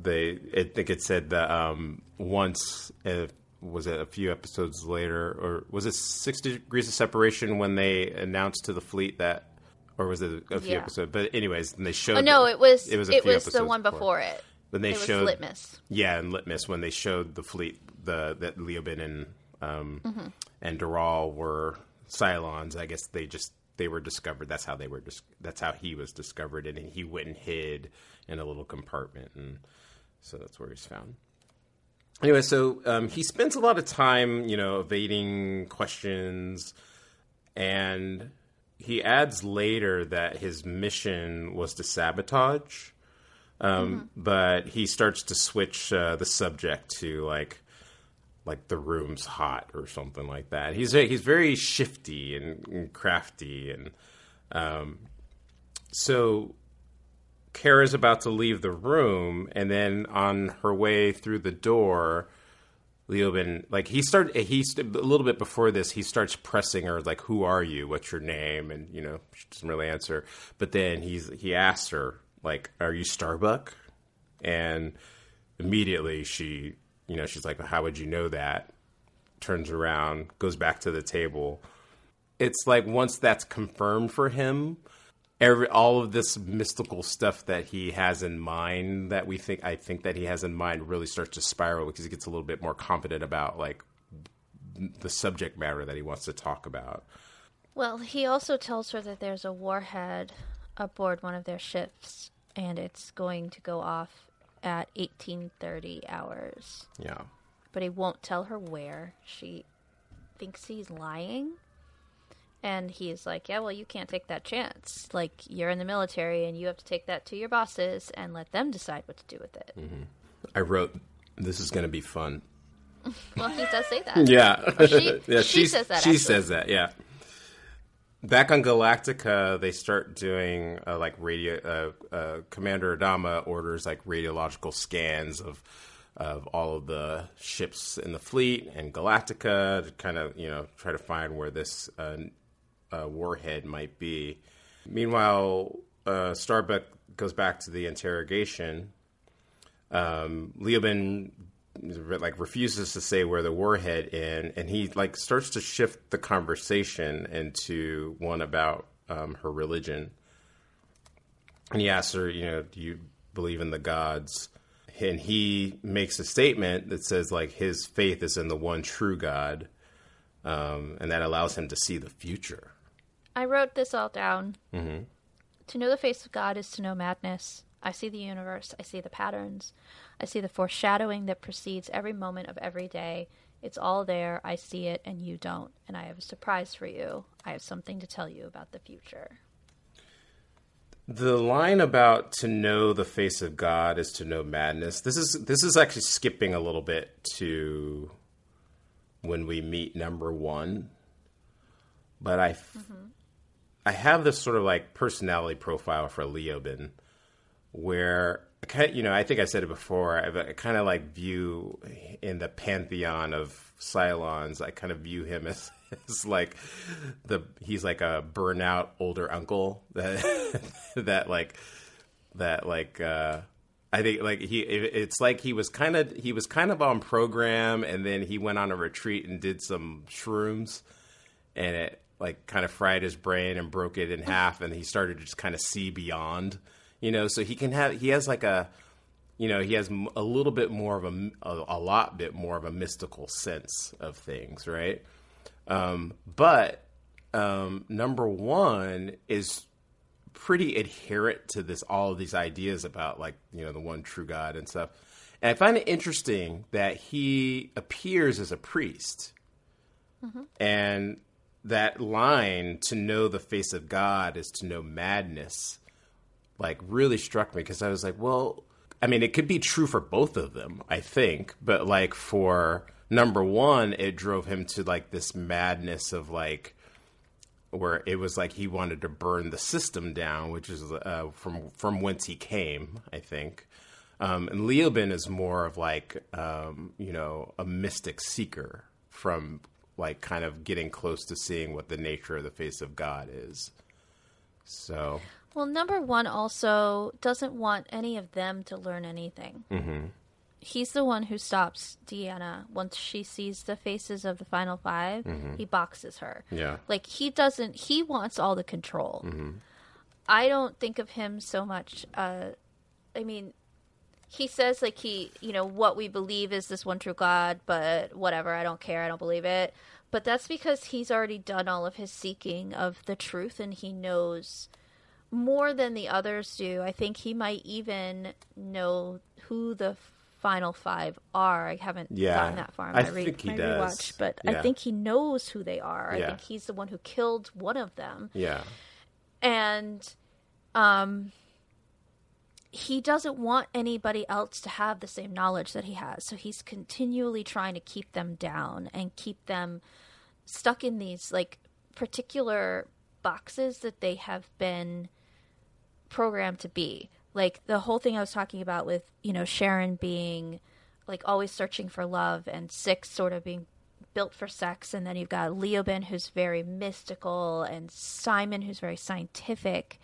they I think it said that um, once uh, was it a few episodes later or was it six degrees of separation when they announced to the fleet that or was it a few Yeah. episodes but anyways and they showed Oh no, it was it was, it was the one before it. when they it was showed Litmus. yeah and litmus when they showed the fleet the that Leoben and um Mm-hmm. and Doral were cylons i guess they just they were discovered that's how they were dis- that's how he was discovered and he went and hid in a little compartment and so that's where he's found anyway so um, he spends a lot of time you know evading questions and he adds later that his mission was to sabotage um, but he starts to switch uh, the subject to like like the room's hot or something like that. He's he's very shifty and, and crafty and um, so Kara's about to leave the room, and then on her way through the door, Leoben like he started he a little bit before this he starts pressing her like who are you? What's your name? And you know she doesn't really answer. But then he's he asks her like are you Starbuck? And immediately she you know she's like how would you know that turns around goes back to the table it's like once that's confirmed for him every all of this mystical stuff that he has in mind that we think I think that he has in mind really starts to spiral because he gets a little bit more confident about like the subject matter that he wants to talk about. Well, he also tells her that there's a warhead aboard one of their ships, and it's going to go off at 1830 hours. Yeah. But he won't tell her where. She thinks he's lying. And he's like, Yeah, well, you can't take that chance. Like, you're in the military, and you have to take that to your bosses and let them decide what to do with it. Mm-hmm. I wrote this is going to be fun. (laughs) Well, he does say that. (laughs) Yeah. she- (laughs) yeah, she she says that, She actually. says that, yeah. Back on Galactica, they start doing uh, like radio. Uh, uh, Commander Adama orders like radiological scans of of all of the ships in the fleet and Galactica to kind of you know try to find where this uh, uh, warhead might be. Meanwhile, uh, Starbuck goes back to the interrogation. Um, Leoben like refuses to say where the warhead in, and he like starts to shift the conversation into one about um, her religion. And he asks her, you know, do you believe in the gods? And he makes a statement that says like his faith is in the one true God, um, and that allows him to see the future. I wrote this all down. To know the face of God is to know madness. I see the universe. I see the patterns. I see the foreshadowing that precedes every moment of every day. It's all there. I see it, and you don't. And I have a surprise for you. I have something to tell you about the future. The line about to know the face of God is to know madness. This is this is actually skipping a little bit to when we meet number one. But I mm-hmm. I have this sort of like personality profile for Leoben, where you know I think I said it before. I, kind of like view in the pantheon of Cylons. I kind of view him (laughs) as, as like the he's like a burnout older uncle (laughs) that that like that like uh I think like he it's like he was kind of he was kind of on program and then he went on a retreat and did some shrooms and it like kind of fried his brain and broke it in half and he started to just kind of see beyond you know so he can have he has like a you know he has a little bit more of a a, a lot bit more of a mystical sense of things right? Um but um number one is pretty adherent to this all of these ideas about like you know the one true god and stuff. And i find it interesting that he appears as a priest. And that line to know the face of god is to know madness like really struck me because i was like well i mean it could be true for both of them i think but like for number one it drove him to like this madness of like where it was like he wanted to burn the system down, which is uh, from from whence he came, I think. Um, and Leoben is more of like um, you know a mystic seeker from like kind of getting close to seeing what the nature of the face of God is. So Well, number one also doesn't want any of them to learn anything. Mm-hmm. He's the one who stops D'Anna once she sees the faces of the final 5 He boxes her. Yeah. Like he doesn't. He wants all the control. I don't think of him so much. Uh, I mean, he says like he, you know, what we believe is this one true God, but whatever. I don't care. I don't believe it. But that's because he's already done all of his seeking of the truth, and he knows more than the others do. I think he might even know who the final five are. I haven't Yeah, gotten that far in I my, re- think he my does. rewatch, but Yeah. I think he knows who they are. Yeah. I think he's the one who killed one of them, yeah, and um, he doesn't want anybody else to have the same knowledge that he has. So he's continually trying to keep them down and keep them stuck in these like particular boxes that they have been programmed to be. Like the whole thing I was talking about with, you know, Sharon being like always searching for love and Six sort of being built for sex and then you've got Leoben who's very mystical and Simon who's very scientific.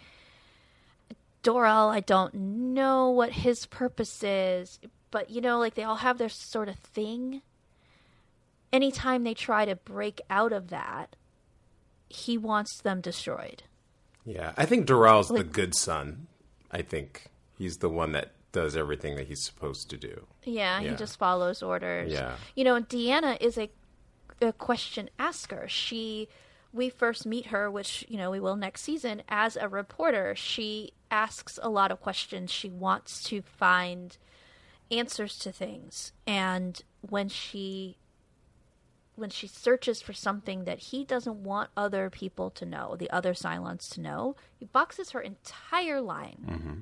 Doral, I don't know what his purpose is, but you know, like they all have their sort of thing. Anytime they try to break out of that, he wants them destroyed. Yeah. I think Doral's the good son. I think he's the one that does everything that he's supposed to do. Yeah, Yeah. he just follows orders. Yeah. You know, D'Anna is a, a question asker. She, we first meet her, which, you know, we will next season, as a reporter. She asks a lot of questions. She wants to find answers to things. And when she when she searches for something that he doesn't want other people to know, the other Cylons to know, he boxes her entire line. Mm-hmm.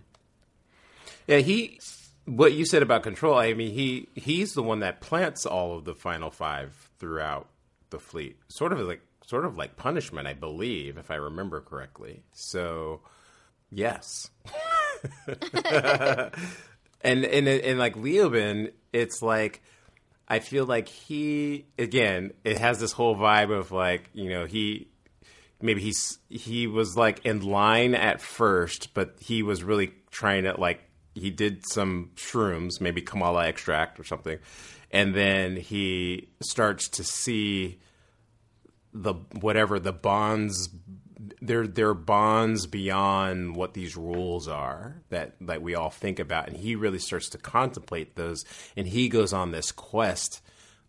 Yeah, he. What you said about control, I mean, he he's the one that plants all of the final five throughout the fleet, sort of like sort of like punishment, I believe, if I remember correctly. So, yes. (laughs) (laughs) and and and like Leoben, it's like I feel like he again, it has this whole vibe of like you know he maybe he's he was like in line at first, but he was really trying to like he did some shrooms, maybe Kamala extract or something, and then he starts to see the whatever the bonds they're they're bonds beyond what these rules are that that we all think about and he really starts to contemplate those and he goes on this quest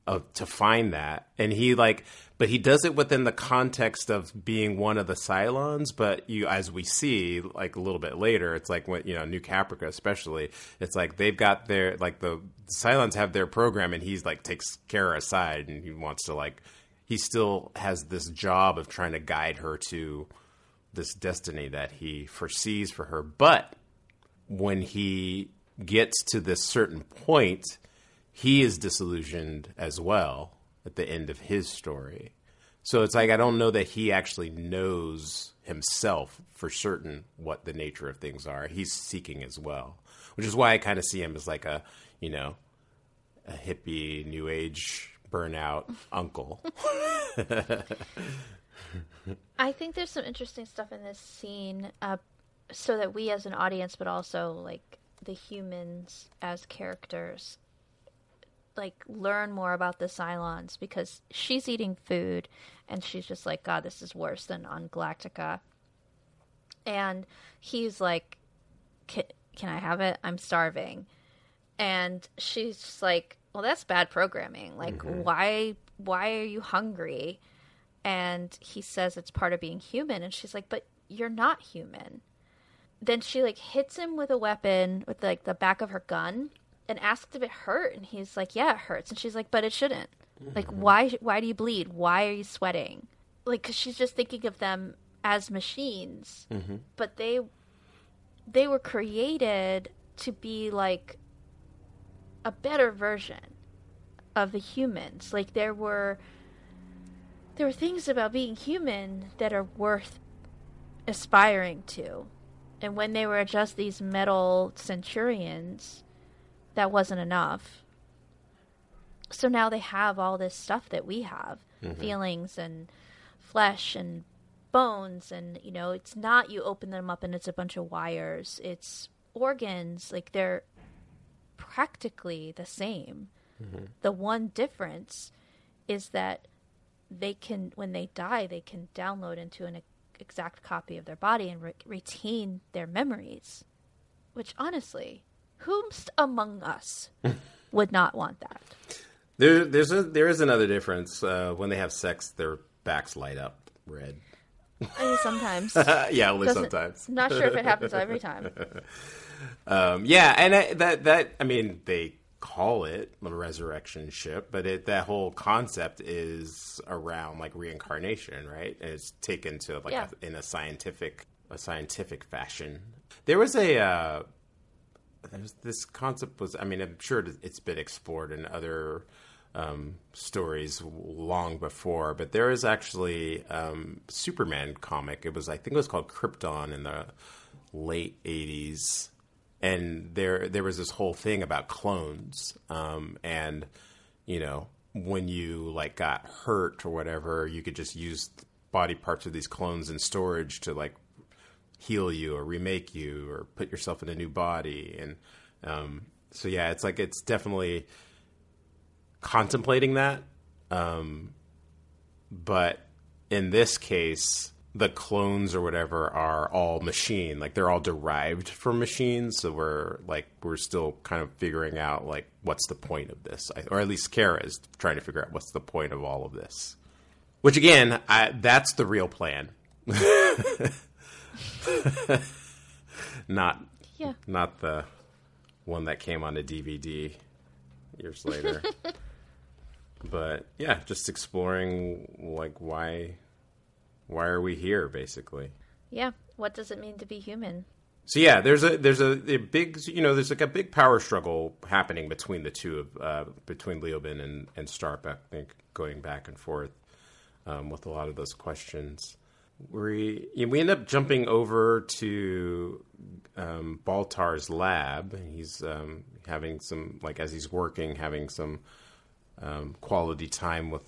of to find that and he like but he does it within the context of being one of the Cylons but you as we see like a little bit later it's like when you know New Caprica especially it's like they've got their like the Cylons have their program and he's like takes Kara aside and he wants to like he still has this job of trying to guide her to this destiny that he foresees for her. But when he gets to this certain point, he is disillusioned as well at the end of his story. So it's like I don't know that he actually knows himself for certain what the nature of things are. He's seeking as well, which is why I kind of see him as like a, you know, a hippie, new age, burnout uncle. (laughs) I think there's some interesting stuff in this scene, uh, so that we as an audience, but also like the humans as characters, like learn more about the Cylons because she's eating food and she's just like, God, this is worse than on Galactica. And he's like, can, can I have it? I'm starving. And she's just like, well, that's bad programming. Like, mm-hmm. why, why are you hungry? and he says it's part of being human. And she's like but you're not human. Then she like hits him with a weapon with like the back of her gun and asks if it hurt. And he's like yeah it hurts. And she's like but it shouldn't. Like mm-hmm. why why do you bleed? Why are you sweating? Like cuz she's just thinking of them as machines. Mm-hmm. But they they were created to be like a better version of the humans like there were there were things about being human that are worth aspiring to. And when they were just these metal centurions, that wasn't enough. So now they have all this stuff that we have mm-hmm. feelings and flesh and bones. And, you know, it's not you open them up and it's a bunch of wires, it's organs. Like they're practically the same. The one difference is that they can, when they die, they can download into an exact copy of their body and re- retain their memories. Which, honestly, whomst among us (laughs) would not want that? There, there's a, there is another difference. Uh, when they have sex, their backs light up red. I mean, sometimes. (laughs) yeah, only Doesn't- sometimes. Not sure if it happens every time. (laughs) Um, yeah, and I, that that I mean they call it the resurrection ship, but it, that whole concept is around like reincarnation, right? And it's taken to like Yeah. a, in a scientific a scientific fashion. There was a uh, there's this concept was I mean I'm sure it's been explored in other um, stories long before, but there is actually um, Superman comic. It was I think it was called Krypton in the late '80s, and there there was this whole thing about clones, um, and you know when you like got hurt or whatever, you could just use body parts of these clones in storage to like heal you or remake you or put yourself in a new body. And um, so yeah it's like it's definitely contemplating that um, but in this case the clones or whatever are all machine like they're all derived from machines so we're like we're still kind of figuring out like what's the point of this I, or at least Kara is trying to figure out what's the point of all of this which again I, that's the real plan (laughs) not Yeah. not the one that came on a DVD years later. (laughs) but yeah, just exploring like why why are we here basically. Yeah. What does it mean to be human? So yeah, there's a there's a, a big you know there's like a big power struggle happening between the two of uh, between Leoben and and Starp. I think going back and forth um, with a lot of those questions. We we end up jumping over to um, Baltar's lab. He's um, having some like as he's working, having some um, quality time with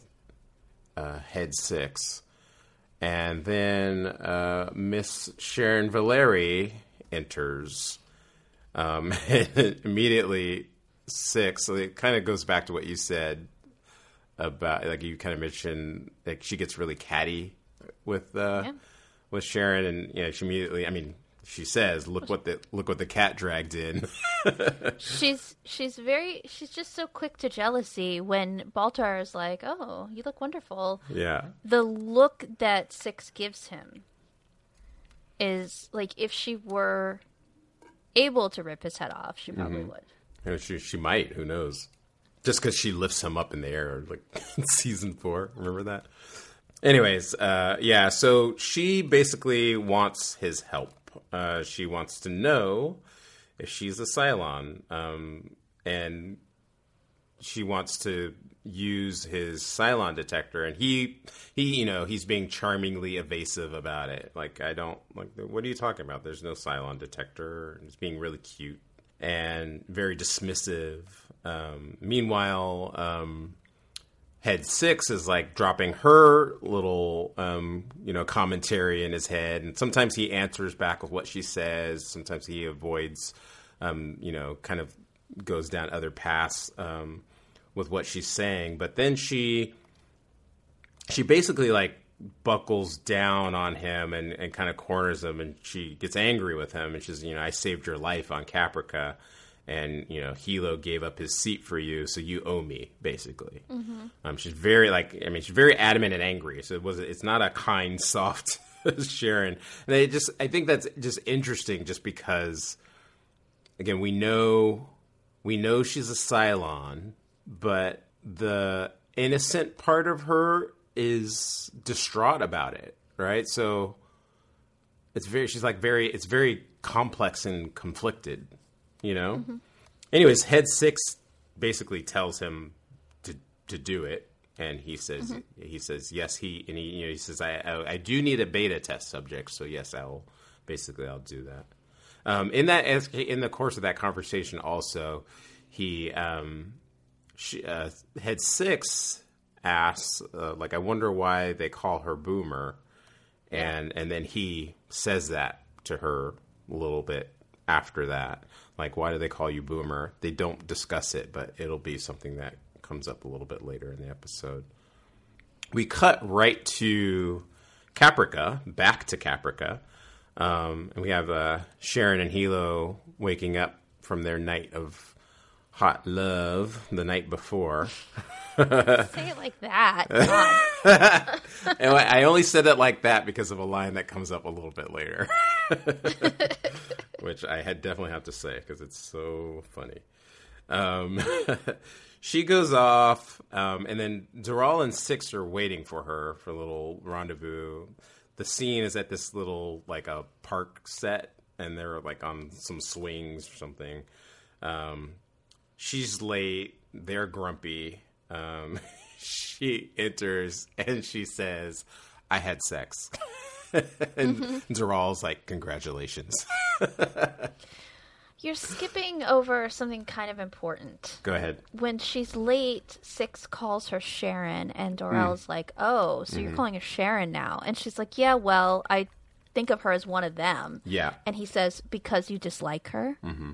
uh, Head Six. And then uh, Miss Sharon Valerii enters. Um, (laughs) immediately, six. So it kind of goes back to what you said about, like you kind of mentioned, like she gets really catty with uh, Yeah. with Sharon, and you know she immediately. I mean, she says, "Look what the look what the cat dragged in." (laughs) She's she's very she's just so quick to jealousy when Baltar is like, "Oh, you look wonderful." yeah, The look that Six gives him is like if she were able to rip his head off, she probably would. You know, she she might. Who knows? Just because she lifts him up in the air, like (laughs) season four. Remember that? Anyways, uh, yeah. So she basically wants his help. Uh, she wants to know if she's a Cylon, um, and she wants to use his Cylon detector, and he he you know he's being charmingly evasive about it. Like I don't like what are you talking about? There's no Cylon detector. He's being really cute and very dismissive. Um, meanwhile, um, Head Six is like dropping her little, um, you know, commentary in his head, and sometimes he answers back with what she says. Sometimes he avoids, um, you know, kind of goes down other paths um, with what she's saying. But then she, she basically like buckles down on him and, and kind of corners him, and she gets angry with him, and she's, you know, I saved your life on Caprica. And you know, Helo gave up his seat for you, so you owe me, basically. Um, she's very like, I mean, she's very adamant and angry. So it was, it's not a kind, (laughs) soft Sharon. And I just, I think that's just interesting, just because, again, we know, we know she's a Cylon, but the innocent part of her is distraught about it, right? So it's very, she's like very, it's very complex and conflicted, you know. Anyways, Head Six basically tells him to to do it, and he says he says yes he and he you know he says I, I I do need a beta test subject so yes I'll basically I'll do that. Um, in that as in the course of that conversation also he um, she, uh, head six asks uh, like I wonder why they call her boomer and and then he says that to her a little bit after that like why do they call you boomer? They don't discuss it but it'll be something that comes up a little bit later in the episode. We cut right to caprica back to caprica. Um, and we have uh, sharon and Helo waking up from their night of hot love the night before (laughs) Say it like that. God. and I I only said it like that because of a line that comes up a little bit later, (laughs) which I had definitely have to say because it's so funny. Um, (laughs) she goes off, um, and then Doral and Six are waiting for her for a little rendezvous. The scene is at this little like a park set, and they're like on some swings or something. Um, she's late. They're grumpy. Um, (laughs) she enters and she says, "I had sex." (laughs) and Doral's like, "Congratulations." You're skipping over something kind of important. Go ahead. When she's late, Six calls her Sharon, and Doral's like, "Oh, so you're calling her Sharon now?" And she's like, "Yeah, well, I think of her as one of them." Yeah. And he says, "Because you dislike her." Mm-hmm.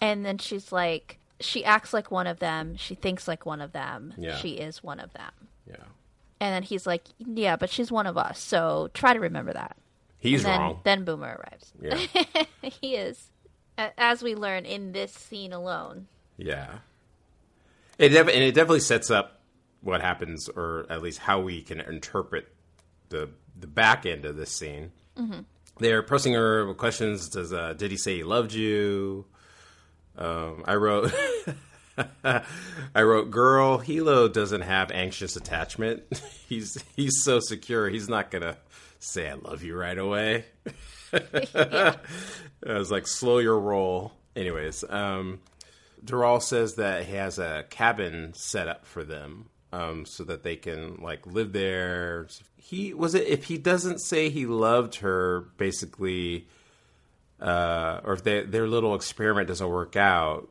And then she's like, "She acts like one of them. She thinks like one of them. Yeah. She is one of them." Yeah. And then he's like, "Yeah, but she's one of us. So try to remember that." He's then, wrong. Then Boomer arrives. Yeah. (laughs) he is, as we learn in this scene alone. Yeah. It def- and it definitely sets up what happens, or at least how we can interpret the the back end of this scene. They're pressing her with questions. Does uh, did he say he loved you? Um, I wrote. (laughs) I wrote, "Girl, Helo doesn't have anxious attachment. (laughs) he's he's so secure. He's not gonna say I love you right away." (laughs) I was like, "Slow your roll." Anyways, um, Doral says that he has a cabin set up for them um, so that they can like live there. He was it if he doesn't say he loved her, basically, uh, or if they, their little experiment doesn't work out,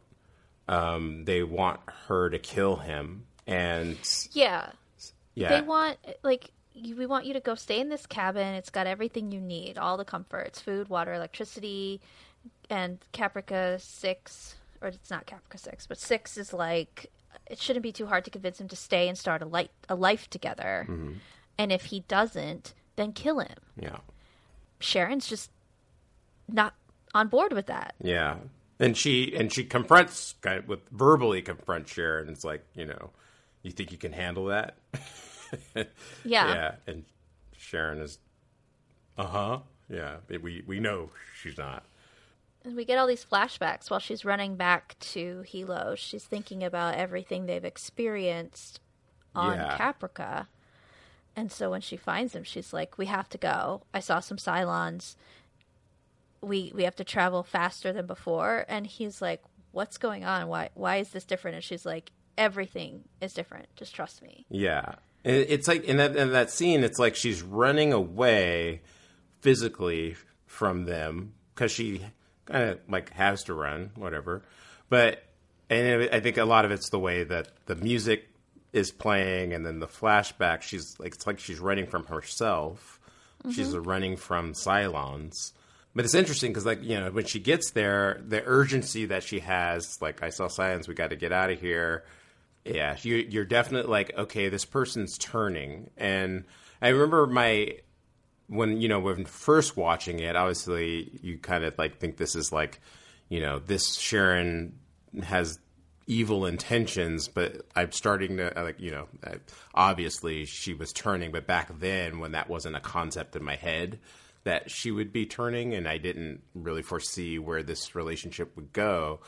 um, they want her to kill him. And Yeah. yeah, They want like you, we want you to go stay in this cabin. It's got everything you need, all the comforts, food, water, electricity, and Caprica 6 or it's not Caprica 6, but 6 is like it shouldn't be too hard to convince him to stay and start a life a life together. And if he doesn't, then kill him. yeah, Sharon's just not on board with that. yeah. And she and she confronts kind of with verbally confronts Sharon. It's like you know, you think you can handle that? (laughs) Yeah. yeah. And Sharon is, uh huh. Yeah, we we know she's not. And we get all these flashbacks while she's running back to Helo. She's thinking about everything they've experienced on Yeah. Caprica. And so when she finds him, she's like, "We have to go. I saw some Cylons. We we have to travel faster than before." And he's like, "What's going on? Why why is this different?" And she's like, "Everything is different. Just trust me." Yeah, it's like in that in that scene, it's like she's running away physically from them because she kind of like has to run, whatever. But and I think a lot of it's the way that the music is playing, and then the flashback. She's like it's like she's running from herself. She's mm-hmm. running from Cylons. But it's interesting because, like, you know, when she gets there, the urgency that she has, like, I saw Cylons, we got to get out of here. Yeah, you, you're definitely like, okay, this person's turning. And I remember my when you know when first watching it, obviously you kind of like think this is like, you know, this Sharon has evil intentions, but I'm starting to like, you know, obviously she was turning, but back then when that wasn't a concept in my head that she would be turning, and I didn't really foresee where this relationship would go.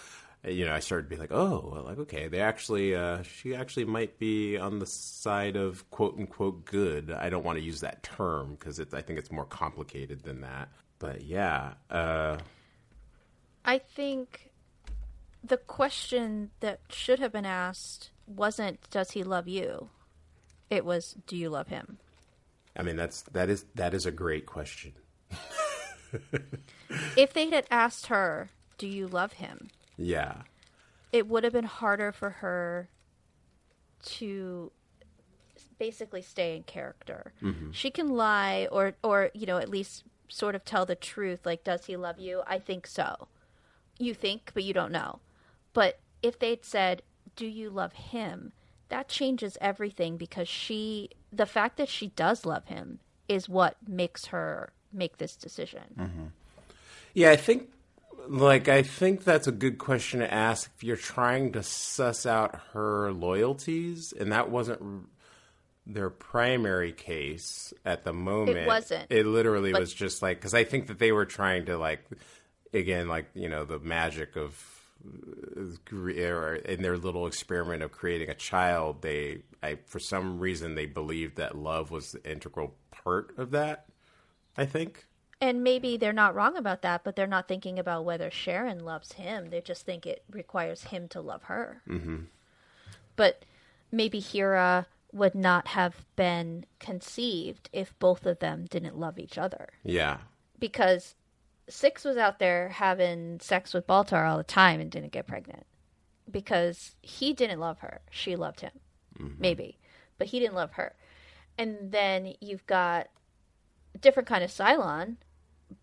You know, I started to be like, oh, well, like okay, they actually, uh, she actually might be on the side of quote unquote good. I don't want to use that term because I think it's more complicated than that. But yeah, uh, I think the question that should have been asked wasn't does he love you? It was, "Do you love him?" I mean, that's that is that is a great question. If they had asked her, "Do you love him?" Yeah. it would have been harder for her to basically stay in character. Mm-hmm. She can lie or or you know at least sort of tell the truth like does he love you? I think so. You think but you don't know. But if they'd said do you love him? That changes everything because she the fact that she does love him is what makes her make this decision. Mm-hmm. Yeah, I think like I think that's a good question to ask if you're trying to suss out her loyalties and that wasn't r- their primary case at the moment. It wasn't. It literally But- was just like cuz I think that they were trying to like again like, you know, the magic of in their little experiment of creating a child, they I for some reason they believed that love was the integral part of that. I think. And maybe they're not wrong about that, but they're not thinking about whether Sharon loves him. They just think it requires him to love her. Mm-hmm. But maybe Hera would not have been conceived if both of them didn't love each other. Yeah. Because Six was out there having sex with Baltar all the time and didn't get pregnant. Because he didn't love her. She loved him. Maybe. But he didn't love her. And then you've got different kind of Cylon,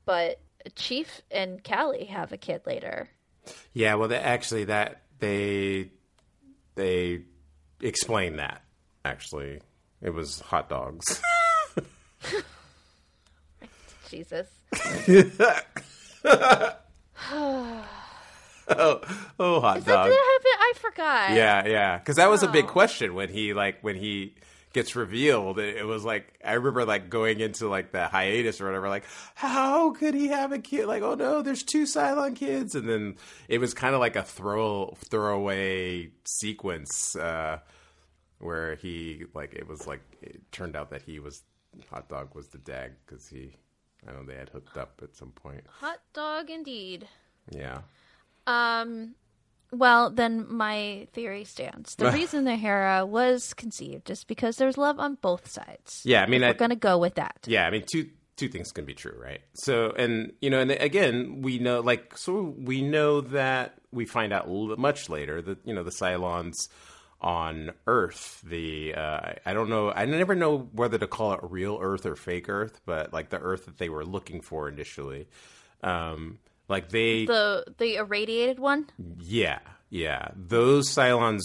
but Chief and Callie have a kid later. Yeah, well, they, actually, that they they explain that. Actually, it was hot dogs. (laughs) Jesus. (laughs) oh, oh, hot Is that did that happen? I forgot. Yeah, yeah, because that was a big Oh. question when he like when he gets revealed. It, it was like I remember like going into like the hiatus or whatever. Like, how could he have a kid? Like, oh no, there's two Cylon kids, and then it was kind of like a throw throwaway sequence uh, where he like it was like it turned out that he was hot dog was the dad because he. I know they had hooked up at some point. Hot dog indeed. Yeah. Um well, then my theory stands. The (laughs) reason the Hera was conceived is because there's love on both sides. Yeah, I mean, I, we're going to go with that. Yeah, I mean, two two things can be true, right? So, and you know, and again, we know, like, so we know that we find out much later that you know the Cylons on Earth. The uh, I don't know, I never know whether to call it real Earth or fake Earth, but like the Earth that they were looking for initially, um, like they The the irradiated one? yeah, yeah. Those Cylons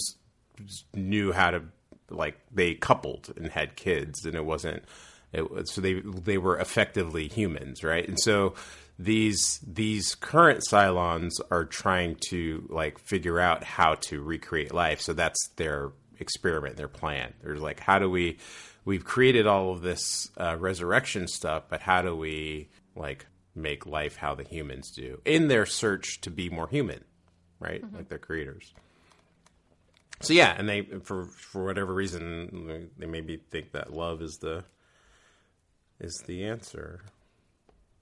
knew how to like they coupled and had kids, and it wasn't. It so they they were effectively humans, right? And so these these current Cylons are trying to like figure out how to recreate life. So that's their experiment, their plan. There's like, how do we? We've created all of this uh, resurrection stuff, but how do we like make life how the humans do in their search to be more human? right? Mm-hmm. Like their creators. So yeah, and they for for whatever reason they- they maybe think that love is the is the answer.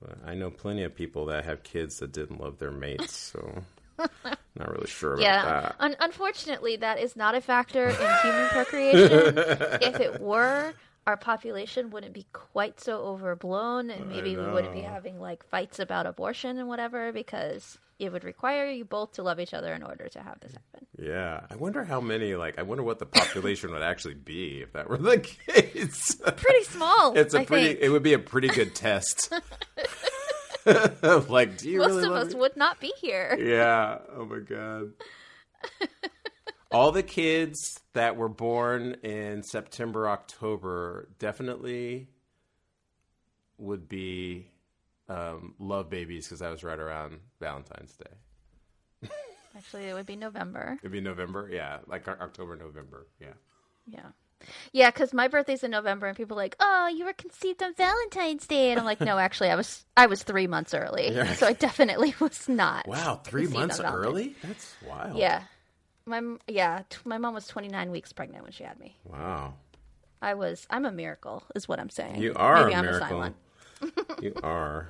But I know plenty of people that have kids that didn't love their mates, so (laughs) not really sure about Yeah. that. Un- unfortunately, that is not a factor in human procreation. (laughs) if it were, our population wouldn't be quite so overblown, and maybe we wouldn't be having like fights about abortion and whatever, because it would require you both to love each other in order to have this happen. Yeah, I wonder how many. Like, I wonder what the population would actually be if that were the (laughs) case. Pretty small. it's a I pretty. think. It would be a pretty good test. (laughs) (laughs) like, do you Most really of us me? would not be here. Yeah. Oh my god. All the kids that were born in September, October definitely would be um, love babies because I was right around Valentine's Day. Actually, it would be November. It'd be November, yeah, like October, November, yeah. Yeah. Yeah, because my birthday's in November, and people are like, "Oh, you were conceived on Valentine's Day," and I'm like, "No, actually, I was I was three months early, Yeah. so I definitely (laughs) was not." Wow, three months early? That's wild. Yeah, my yeah, t- my mom was 29 weeks pregnant when she had me. Wow. I was I'm a miracle, is what I'm saying. You are Maybe a I'm miracle. Cylon. (laughs) you are.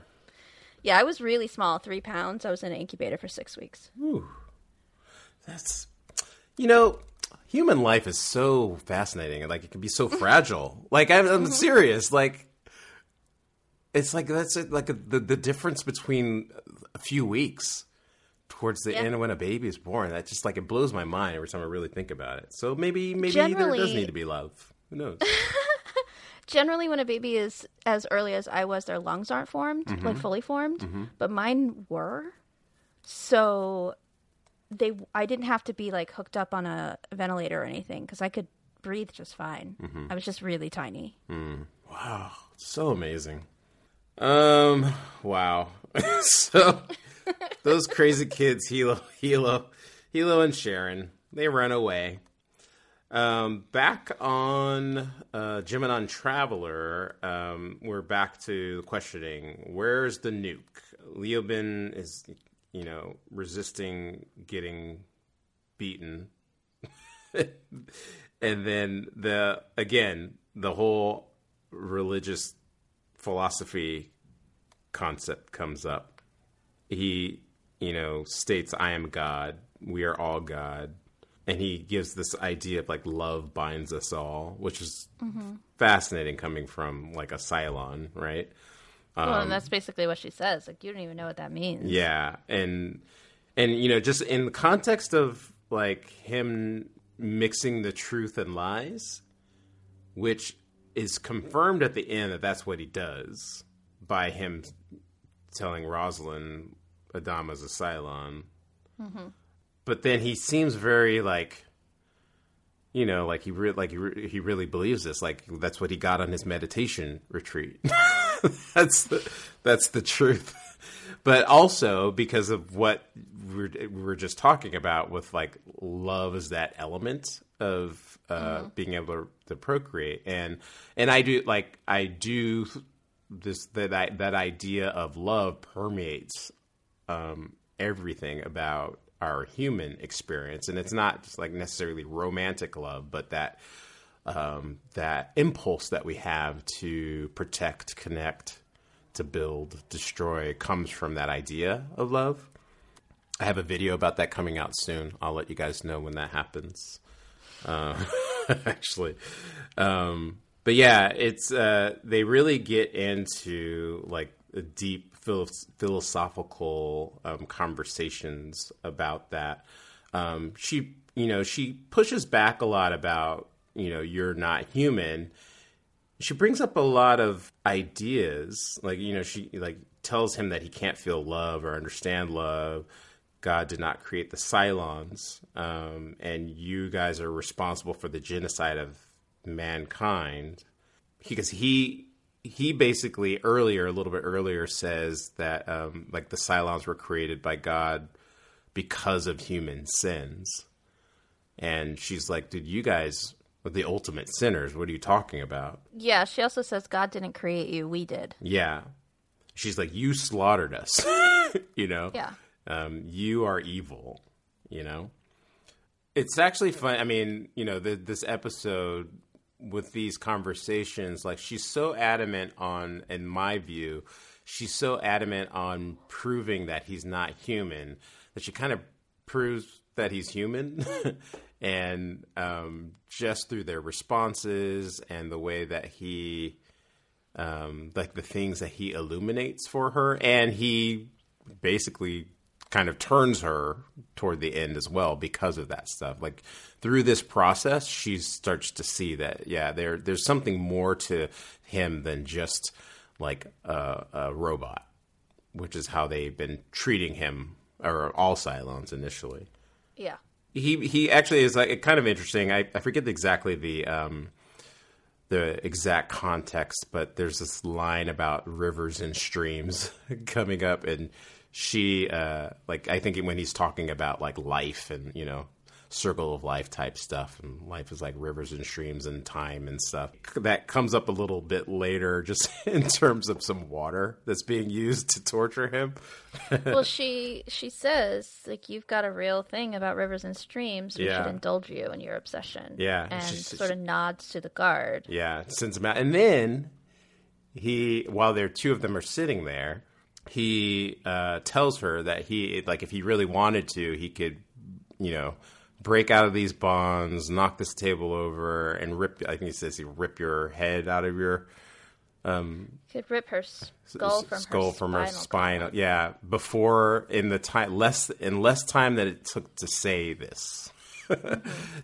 Yeah, I was really small, three pounds. I was in an incubator for six weeks. Ooh. That's you know, human life is so fascinating and like it can be so fragile. (laughs) Like I'm, I'm mm-hmm. serious. Like it's like that's it, like a, the the difference between a few weeks towards the Yeah. end when a baby is born. That just like it blows my mind every time I really think about it. So maybe maybe Generally- there does need to be love. Who knows? (laughs) Generally, when a baby is as early as I was, their lungs aren't formed, Mm-hmm. like fully formed, but mine were. So they, I didn't have to be like hooked up on a ventilator or anything because I could breathe just fine. Mm-hmm. I was just really tiny. Wow, so amazing. Um, wow. (laughs) so those crazy kids, Helo, Helo, Helo, and Sharon, they run away. Um, back on uh, Gemenon Traveler, um, we're back to questioning where's the nuke? Leoben is, you know, resisting getting beaten (laughs) and then the again the whole religious philosophy concept comes up he you know states i am god. We are all god. And he gives this idea of like love binds us all which is fascinating coming from like a cylon right? Well, and that's basically what she says. Like, you don't even know what that means. Um, Yeah, and and you know, just in the context of like him mixing the truth and lies, which is confirmed at the end that that's what he does by him telling Roslin Adama's a Cylon. But then he seems very like you know, like he re- like he, re- he really believes this. Like that's what he got on his meditation retreat. (laughs) that's the, that's the truth. But also because of what we're, we were just talking about with like love is that element of uh, being able to, to procreate, and and I do like I do this that I, that idea of love permeates um, everything about our human experience, and it's not just like necessarily romantic love, but that um, that impulse that we have to protect, connect, to build, destroy comes from that idea of love. I have a video about that coming out soon. I'll let you guys know when that happens. Uh, (laughs) actually, um, but yeah, it's uh, they really get into like a deep philosophical um, conversations about that. Um, she, you know, she pushes back a lot about you know you're not human. She brings up a lot of ideas, like you know, she like tells him that he can't feel love or understand love. God did not create the Cylons, um, and you guys are responsible for the genocide of mankind. Because he he basically earlier, a little bit earlier, says that um, like the Cylons were created by God because of human sins, and she's like, "Dude, you guys are the ultimate sinners. What are you talking about?" Yeah, she also says God didn't create you, we did. Yeah, she's like, "You slaughtered us," (laughs) you know. Yeah. um, you are evil, you know? It's actually fun. I mean, you know, the, this episode with these conversations, like she's so adamant on, in my view, she's so adamant on proving that he's not human that she kind of proves that he's human. (laughs) and um, just through their responses and the way that he, um, like the things that he illuminates for her, and he basically kind of turns her toward the end as well because of that stuff. Like through this process, she starts to see that yeah, there there's something more to him than just like a, a robot, which is how they've been treating him or all Cylons initially Yeah. he he actually is like kind of interesting. I, I forget exactly the um, the exact context, but there's this line about rivers and streams (laughs) coming up, and she uh, like I think when he's talking about like life and you know circle of life type stuff, and life is like rivers and streams and time and stuff. That comes up a little bit later, just (laughs) in terms of some water that's being used to torture him. well, (laughs) she she says like you've got a real thing about rivers and streams. We Yeah. should indulge you in your obsession. Yeah, and she's- sort of nods to the guard. Yeah, sends him out, and then he, while there two of them are sitting there, he uh, tells her that he, like, if he really wanted to, he could, you know, break out of these bonds, knock this table over, and rip. I think he says he rip your head out of your Um, Could rip her skull from skull her from her spinal spine. column. Yeah, before in the time less in less time that it took to say this (laughs)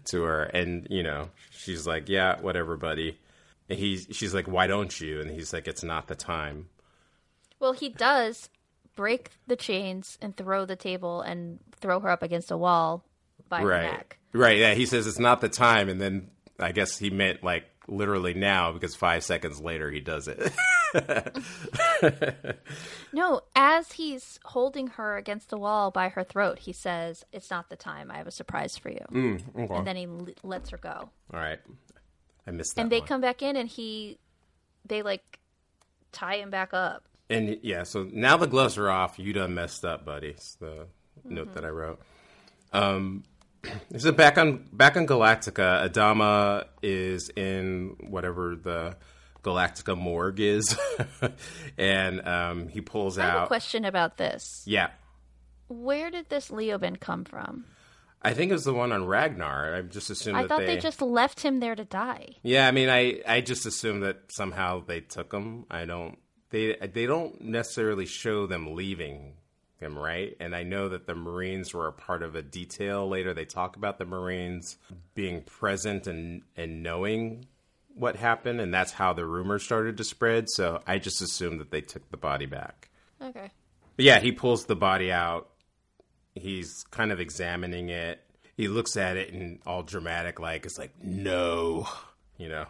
to her, and you know she's like, yeah, whatever, buddy. And he's she's like, why don't you? And he's like, it's not the time. Well, he does break the chains and throw the table and throw her up against a wall by her Right, neck. right. Yeah, he says it's not the time, and then I guess he meant like literally now because five seconds later he does it. (laughs) No, as he's holding her against the wall by her throat, he says, "It's not the time. I have a surprise for you." Mm, And then he l- lets her go. All right, I missed that. and they one. come back in, and he, they like tie him back up. And yeah, so now the gloves are off. You done messed up, buddy. It's the note that I wrote. Um, (clears throat) so back on back on Galactica, Adama is in whatever the Galactica morgue is, (laughs) and um, he pulls I have a out. question about this. Yeah, Where did this Leoben come from? I think it was the one on Ragnar. I just assumed I thought they, they just left him there to die. Yeah, I mean, I I just assumed that somehow they took him. I don't. They they don't necessarily show them leaving him, right? And I know that the Marines were a part of a detail later. They talk about the Marines being present and and knowing what happened, and that's how the rumors started to spread. So I just assumed that they took the body back. Okay. But yeah, he pulls the body out. He's kind of examining it. He looks at it and all dramatic, like it's like no, you know,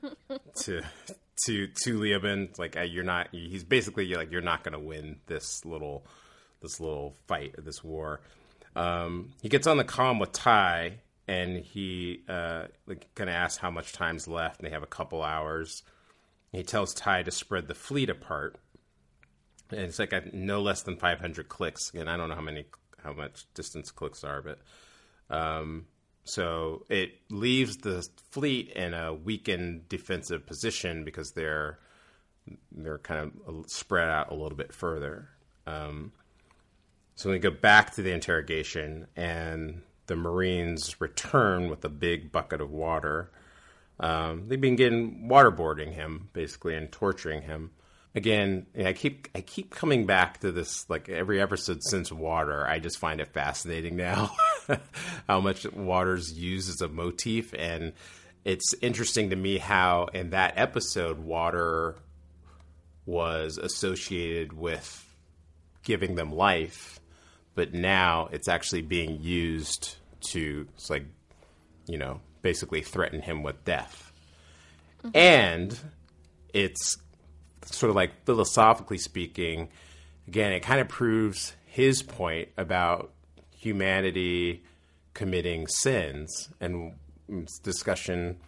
(laughs) to to to Leoben, like uh, you're not. He's basically like you're not going to win this little this little fight, this war. Um, he gets on the comm with Tigh, and he uh, like kind of asks how much time's left, and they have a couple hours. He tells Tigh to spread the fleet apart and it's like a, no less than 500 clicks. And I don't know how many, how much distance clicks are, but um, so it leaves the fleet in a weakened defensive position because they're they're kind of spread out a little bit further. Um, so we go back to the interrogation, and the Marines return with a big bucket of water. Um, they've been getting waterboarding him basically and torturing him. Again, I keep I keep coming back to this like every episode since water. I just find it fascinating now (laughs) (laughs) how much water's used as a motif, and it's interesting to me how in that episode water was associated with giving them life, but now it's actually being used to it's like you know basically threaten him with death, mm-hmm. and it's sort of like philosophically speaking, again, it kind of proves his point about humanity committing sins and discussion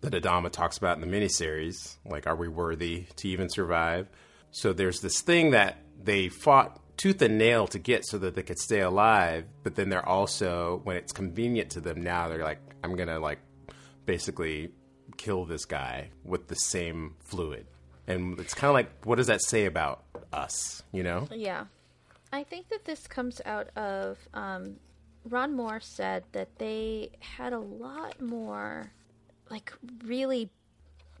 that Adama talks about in the miniseries, like are we worthy to even survive? So there's this thing that they fought tooth and nail to get so that they could stay alive, but then they're also when it's convenient to them now, they're like, I'm gonna like basically kill this guy with the same fluid. And it's kind of like, what does that say about us? You know? Yeah. I think that this comes out of um, Ron Moore said that they had a lot more, like, really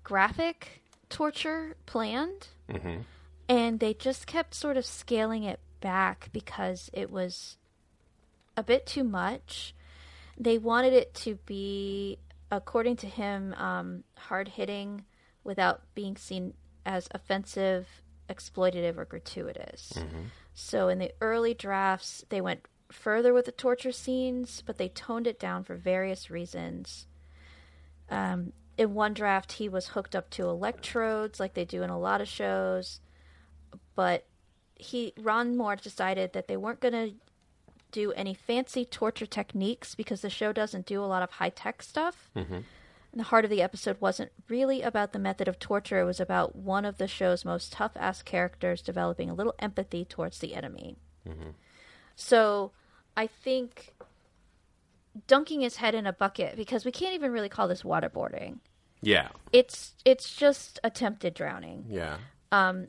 graphic torture planned. And they just kept sort of scaling it back because it was a bit too much. They wanted it to be, according to him, um, hard hitting without being seen as offensive, exploitative, or gratuitous. So in the early drafts, they went further with the torture scenes, but they toned it down for various reasons. Um, in one draft, he was hooked up to electrodes, like they do in a lot of shows. But he, Ron Moore, decided that they weren't going to do any fancy torture techniques because the show doesn't do a lot of high tech stuff. And the heart of the episode wasn't really about the method of torture, it was about one of the show's most tough ass characters developing a little empathy towards the enemy. So I think dunking his head in a bucket, because we can't even really call this waterboarding. Yeah. It's it's just attempted drowning. Yeah. Um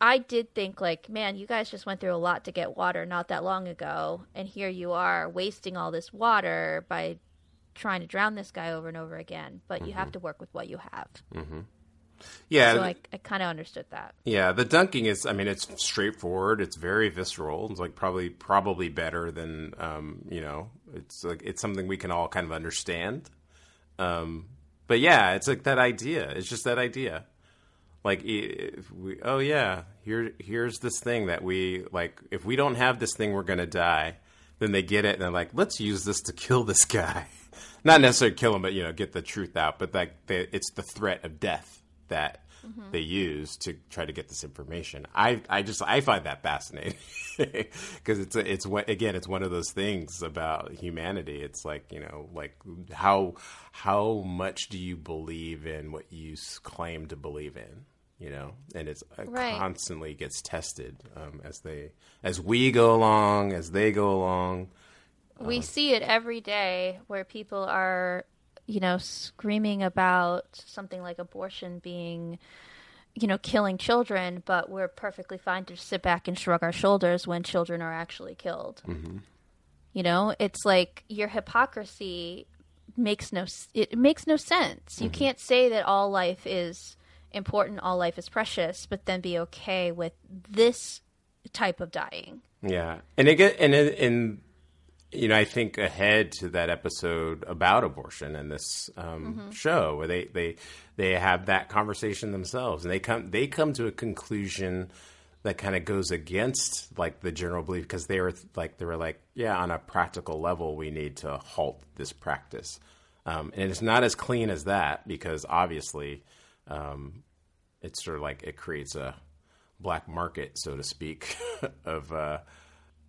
I did think like, man, you guys just went through a lot to get water not that long ago, and here you are wasting all this water by trying to drown this guy over and over again. But you have to work with what you have. Yeah, So I, I kind of understood that. yeah. The dunking is, I mean, it's straightforward. It's very visceral. It's like probably probably better than, um, you know, it's like it's something we can all kind of understand. Um, but yeah, it's like that idea. It's just that idea. Like, if we, oh yeah, here here's this thing that we like. If we don't have this thing, we're gonna die. Then they get it and they're like, let's use this to kill this guy. (laughs) Not necessarily kill him, but you know, get the truth out. But like, they, it's the threat of death that they use to try to get this information. I I just I find that fascinating (laughs) because it's a, it's what again it's one of those things about humanity. It's like you know like how how much do you believe in what you claim to believe in? You know, and it's it Right. constantly gets tested um, as they as we go along, as they go along. We uh-huh. see it every day where people are you know screaming about something like abortion being you know killing children but we're perfectly fine to sit back and shrug our shoulders when children are actually killed. Mm-hmm. You know it's like your hypocrisy makes no it makes no sense. You mm-hmm. can't say that all life is important all life is precious but then be okay with this type of dying. Yeah, and it get and it, and you know I think ahead to that episode about abortion and this um, show where they they they have that conversation themselves and they come they come to a conclusion that kind of goes against like the general belief because they were like they were like yeah on a practical level we need to halt this practice. Um, and it's not as clean as that because obviously um, it's sort of like it creates a black market, so to speak, (laughs) of uh,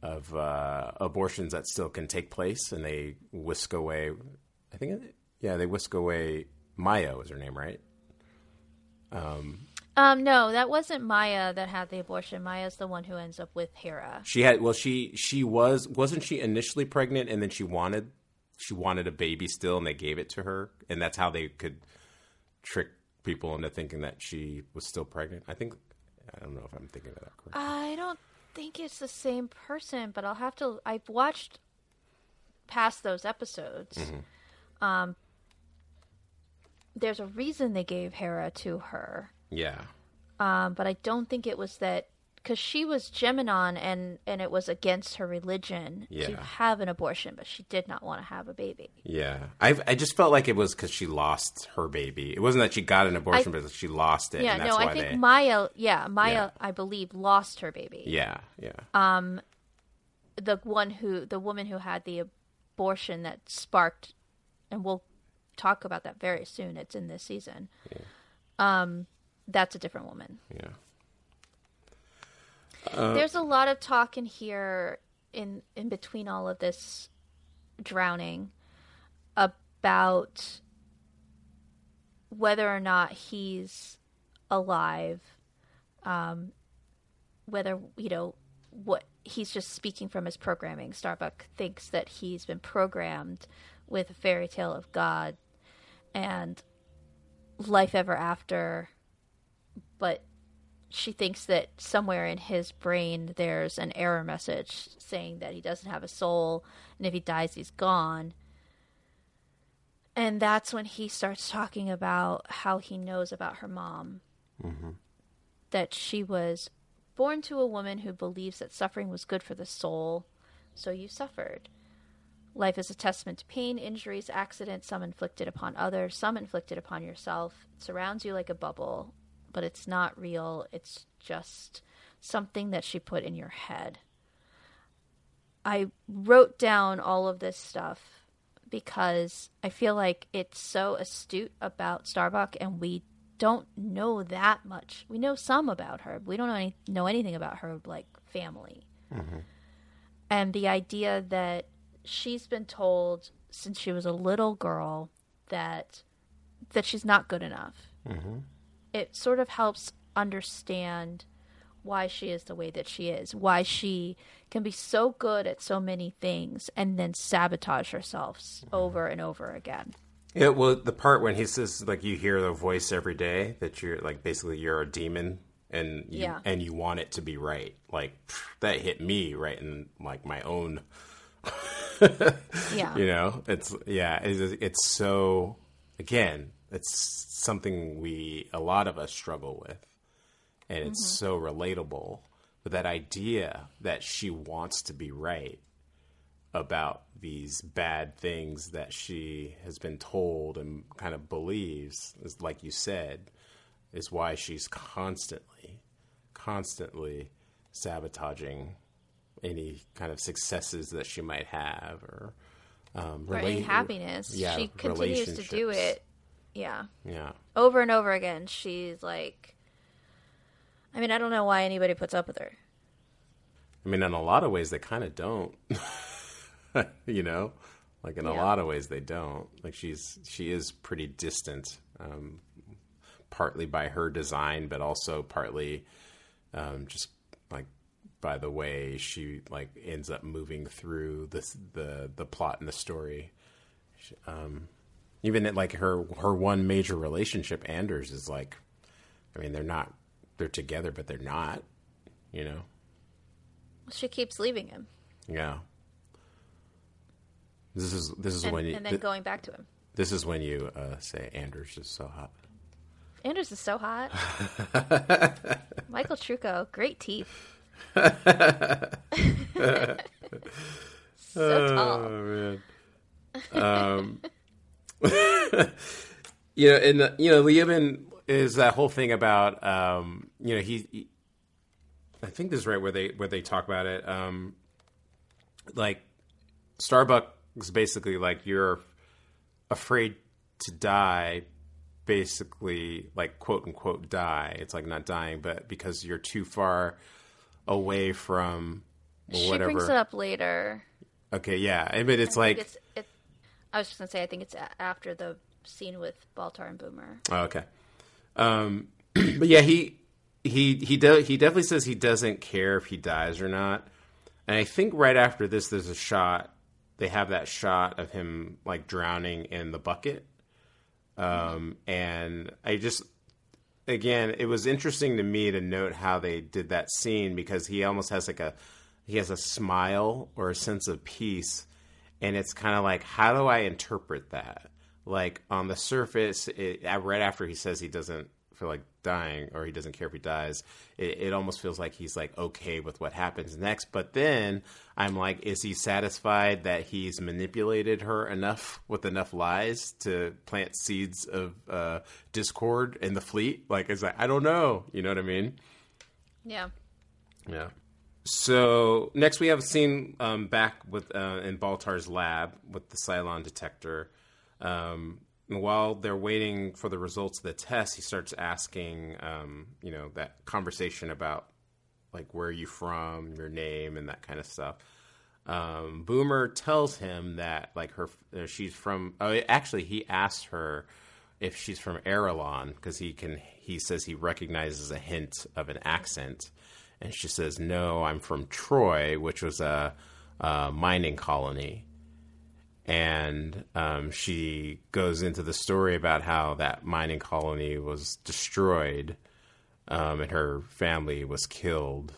of uh, abortions that still can take place, and they whisk away. I think, yeah, they whisk away. Maya was her name, right? Um, no, that wasn't Maya that had the abortion. Maya's the one who ends up with Hera. She had well, she she was wasn't she initially pregnant, and then she wanted she wanted a baby still, and they gave it to her, and that's how they could trick people into thinking that she was still pregnant. I think I don't know if I'm thinking of that correctly. I don't think it's the same person, but I'll have to. I've watched past those episodes. Um, there's a reason they gave Hera to her, yeah, um, but I don't think it was that because she was Gemenon and and it was against her religion to have an abortion, but she did not want to have a baby. yeah. I I just felt like it was because she lost her baby. It wasn't that she got an abortion, I- but she lost it. Yeah, and that's no, I think they, Maya. Yeah, Maya, Yeah. I believe, lost her baby. Yeah, yeah. Um, the one who the woman who had the abortion that sparked and we'll talk about that very soon it's in this season um that's a different woman yeah. There's a lot of talk in here in in between all of this drowning about whether or not he's alive um whether you know what he's just speaking from his programming. Starbuck thinks that he's been programmed with a fairy tale of god and life ever after but she thinks that somewhere in his brain there's an error message saying that he doesn't have a soul and if he dies he's gone. And that's when he starts talking about how he knows about her mom. Mm-hmm. That she was born to a woman who believes that suffering was good for the soul so you suffered. Life is a testament to pain injuries accidents some inflicted upon others some inflicted upon yourself. It surrounds you like a bubble but it's not real. It's just something that she put in your head. I wrote down all of this stuff because I feel like it's so astute about Starbuck and we don't know that much. We know some about her. We don't know, any, know anything about her like family. Mm-hmm. And the idea that she's been told since she was a little girl that that she's not good enough mm-hmm. It sort of helps understand why she is the way that she is, why she can be so good at so many things and then sabotage herself s- mm-hmm. over and over again. Yeah, well, the part when he says like you hear the voice every day that you're like basically you're a demon and you, Yeah. and you want it to be right. Like pff, that hit me right in like my own (laughs) Yeah. you know it's yeah it's, it's so again it's something we a lot of us struggle with and it's so relatable but that idea that she wants to be right about these bad things that she has been told and kind of believes is like you said is why she's constantly constantly sabotaging any kind of successes that she might have or um, or any happiness. yeah, she continues to do it. Yeah. Yeah. Over and over again. She's like I mean, I don't know why anybody puts up with her. I mean, in a lot of ways, they kind of don't. (laughs) you know, like in a lot of ways, they don't. Like she's she is pretty distant, um, partly by her design, but also partly um, just like by the way she like ends up moving through the the the plot and the story. Um, even at, like her her one major relationship, Anders is like, I mean, they're not they're together, but they're not. You know. She keeps leaving him Yeah. This is this is and, when you, and then th- going back to him. this is when you uh, say Anders is so hot. Anders is so hot. (laughs) Michael Trucco, great teeth. (laughs) (laughs) so tall. man. Um, (laughs) you know, and uh, you know, Leoben is that whole thing about um, you know he, he- I think this is right where they where they talk about it. Um, like Starbucks basically like you're afraid to die basically like quote unquote die it's like not dying but because you're too far away from well, She whatever brings it up later. okay yeah I mean it's like it's, it, I was just gonna say, I think it's a- after the scene with Baltar and Boomer. Oh, okay. Um, (clears throat) but yeah, he he he does he definitely says he doesn't care if he dies or not. And I think right after this, there's a shot. They have that shot of him like drowning in the bucket. Um, and I just again, it was interesting to me to note how they did that scene because he almost has like a he has a smile or a sense of peace and it's kind of like how do i interpret that? Like on the surface it, right after he says he doesn't feel like dying or he doesn't care if he dies it, it almost feels like he's like okay with what happens next. But then i'm like is he satisfied that he's manipulated her enough with enough lies to plant seeds of uh, discord in the fleet? Like it's like i don't know. You know what i mean? Yeah. yeah. So next we have a scene um, back with uh, in Baltar's lab with the Cylon detector. Um, while they're waiting for the results of the test, he starts asking, um, you know, that conversation about like where are you from, your name, and that kind of stuff. Um, Boomer tells him that like her, uh, she's from. Oh, actually, he asks her if she's from Aerilon because he can. He says he recognizes a hint of an accent, and she says, "No, I'm from Troy, which was a, a mining colony." And um, she goes into the story about how that mining colony was destroyed, um, and her family was killed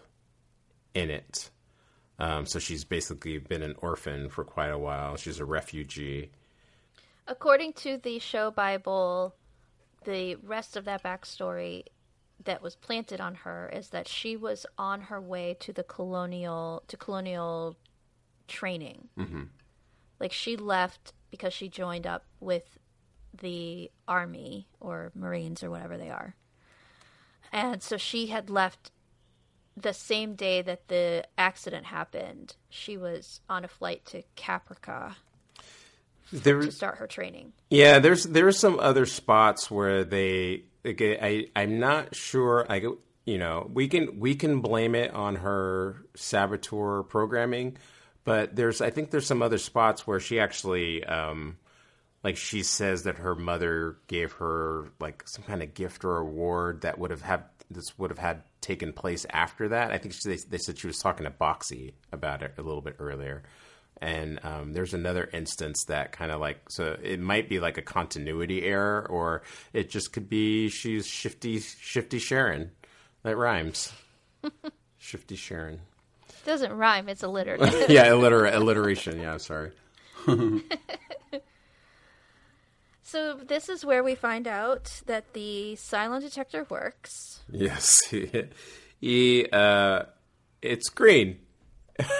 in it. Um, so she's basically been an orphan for quite a while. She's a refugee. According to the show Bible, the rest of that backstory that was planted on her is that she was on her way to the colonial to colonial training. Mm-hmm. Like she left because she joined up with the army or marines or whatever they are, and so she had left the same day that the accident happened. She was on a flight to Caprica There, to start her training. Yeah, there's there's some other spots where they. Okay, I I'm not sure. I. You know, we can we can blame it on her saboteur programming, but there's I think there's some other spots where she actually um, like she says that her mother gave her like some kind of gift or award that would have had this would have had taken place after that. I think she, they, they said she was talking to Boxy about it a little bit earlier. And um, there's another instance that kind of like so it might be like a continuity error, or it just could be she's shifty, shifty Sharon, That rhymes. (laughs) Shifty Sharon. doesn't rhyme. It's alliterative. (laughs) yeah, alliter- alliteration. Yeah, I'm sorry. (laughs) so this is where we find out that the Cylon detector works. Yes. he, uh, it's green.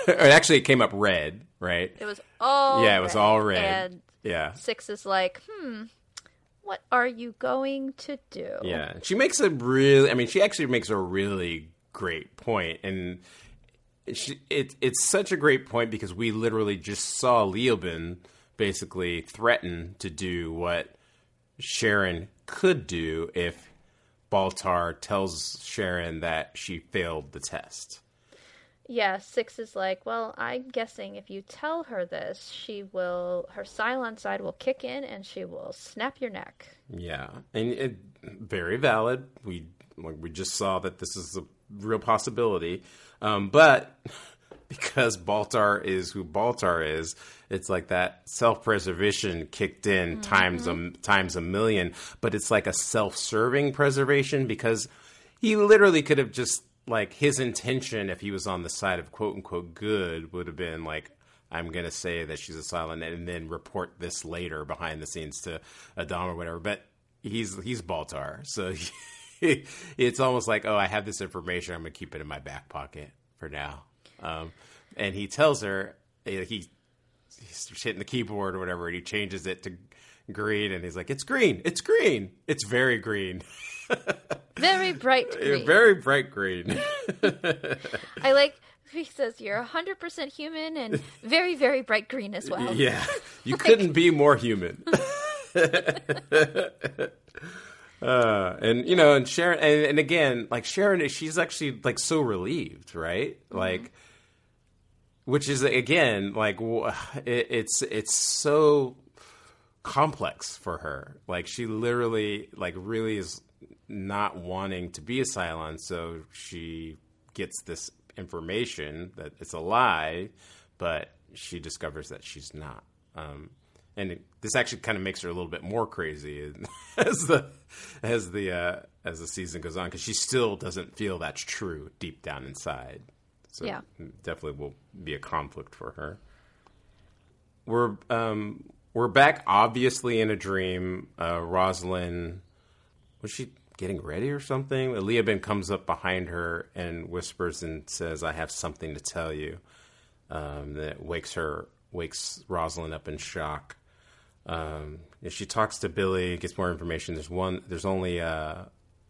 or actually, it came up red, right? It was all yeah, it was red, all red. And yeah. Six is like, hmm, what are you going to do? Yeah. She makes a really, I mean, she actually makes a really great point, and she, it, it's such a great point because we literally just saw Leoben basically threaten to do what Sharon could do if Baltar tells Sharon that she failed the test. Yeah, Six is like, well, I'm guessing if you tell her this, she will, her Cylon side will kick in and she will snap your neck. Yeah, and it, very valid. We like, we just saw that this is a real possibility, um, but (laughs) because Baltar is who Baltar is, it's like that self preservation kicked in times a times a million. But it's like a self serving preservation because he literally could have just like his intention if he was on the side of quote unquote good would have been like I'm gonna say that she's a Cylon and then report this later behind the scenes to Adam or whatever. But he's he's Baltar, so he, (laughs) it's almost like oh I have this information I'm gonna keep it in my back pocket for now. Um, and he tells her eh, he he's hitting the keyboard or whatever, and he changes it to green, and he's like it's green, it's green, it's very green. (laughs) (laughs) Very bright green. Very bright green. (laughs) I like, he says, you're 100% human and very, very bright green as well. (laughs) yeah, you couldn't be more human. uh, and you know, and Sharon, and, and again, like Sharon, she's actually like so relieved, right? Like, which is again like (sighs) it, it's it's so complex for her. Like she literally, like really is not wanting to be a Cylon, so she gets this information that it's a lie, but she discovers that she's not. Um, and it, this actually kind of makes her a little bit more crazy (laughs) as the as the uh, as the season goes on because she still doesn't feel that's true deep down inside. So Yeah. definitely will be a conflict for her. We're um, we're back obviously in a dream. Uh, Roslin was she getting ready or something? Leoben comes up behind her and whispers and says, "I have something to tell you." Um, that wakes her wakes Roslin up in shock. Um, she talks to Billy, gets more information. There's one. There's only uh,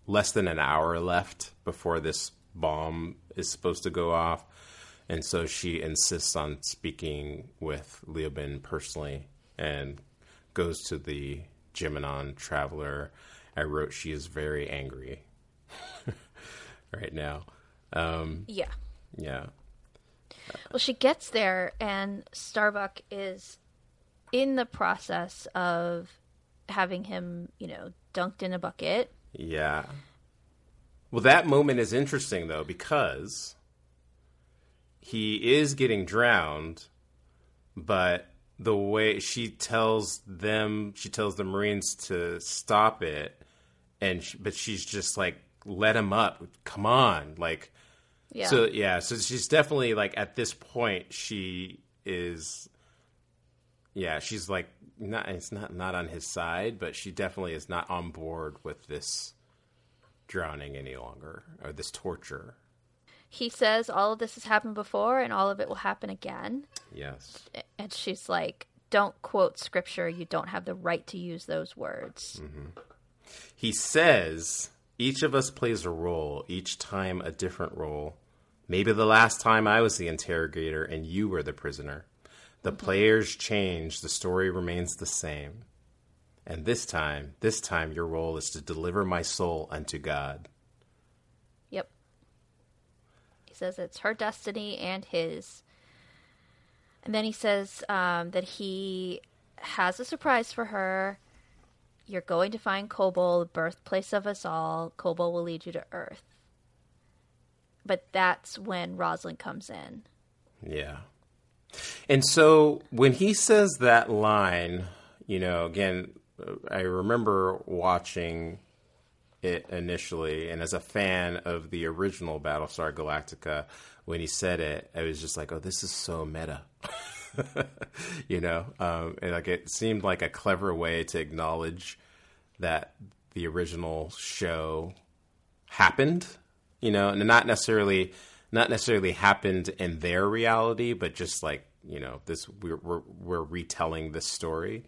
less than an hour left before this bomb is supposed to go off, and so she insists on speaking with Leoben personally and goes to the Gemenon traveler. I wrote she is very angry (laughs) right now. Um, Yeah. yeah. Well, she gets there, and Starbuck is in the process of having him, you know, dunked in a bucket. Yeah. Well, that moment is interesting though because he is getting drowned, but the way she tells them, she tells the Marines to stop it, and she, but she's just like, "Let him up, come on!" Like, Yeah. so yeah, so she's definitely like at this point she is, yeah, she's like not it's not not on his side, but she definitely is not on board with this drowning any longer or this torture. he says all of this has happened before, and all of it will happen again. Yes. And she's like, "Don't quote scripture. You don't have the right to use those words." Mm-hmm. He says each of us plays a role, each time a different role. Maybe the last time I was the interrogator and you were the prisoner. The players change, the story remains the same. And this time, this time your role is to deliver my soul unto God. Yep. He says it's her destiny and his. And then he says um, that he has a surprise for her. You're going to find Kobol, the birthplace of us all. Kobol will lead you to Earth. But that's when Roslin comes in. Yeah. And so when he says that line, you know, again, I remember watching it initially, and as a fan of the original Battlestar Galactica, when he said it, I was just like, "Oh, this is so meta." (laughs) (laughs) you know, um, and like it seemed like a clever way to acknowledge that the original show happened, you know, and not necessarily not necessarily happened in their reality, but just like you know, this we're we're, we're retelling this story.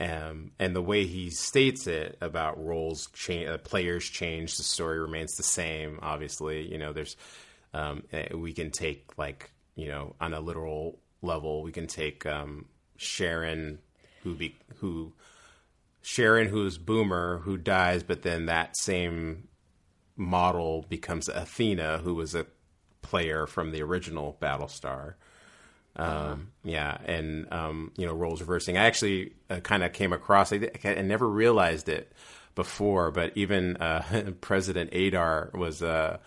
Um, and the way he states it about roles change, uh, players change, the story remains the same. Obviously, you know, there's um, eh, we can take like you know on a literal level, we can take um, Sharon, who be who Sharon, who's Boomer, who dies, but then that same model becomes Athena, who was a player from the original Battlestar. Um, yeah, and um, you know, roles reversing. I actually uh, kind of came across. I, I, never realized it before, but even uh, (laughs) President Adar was. Uh,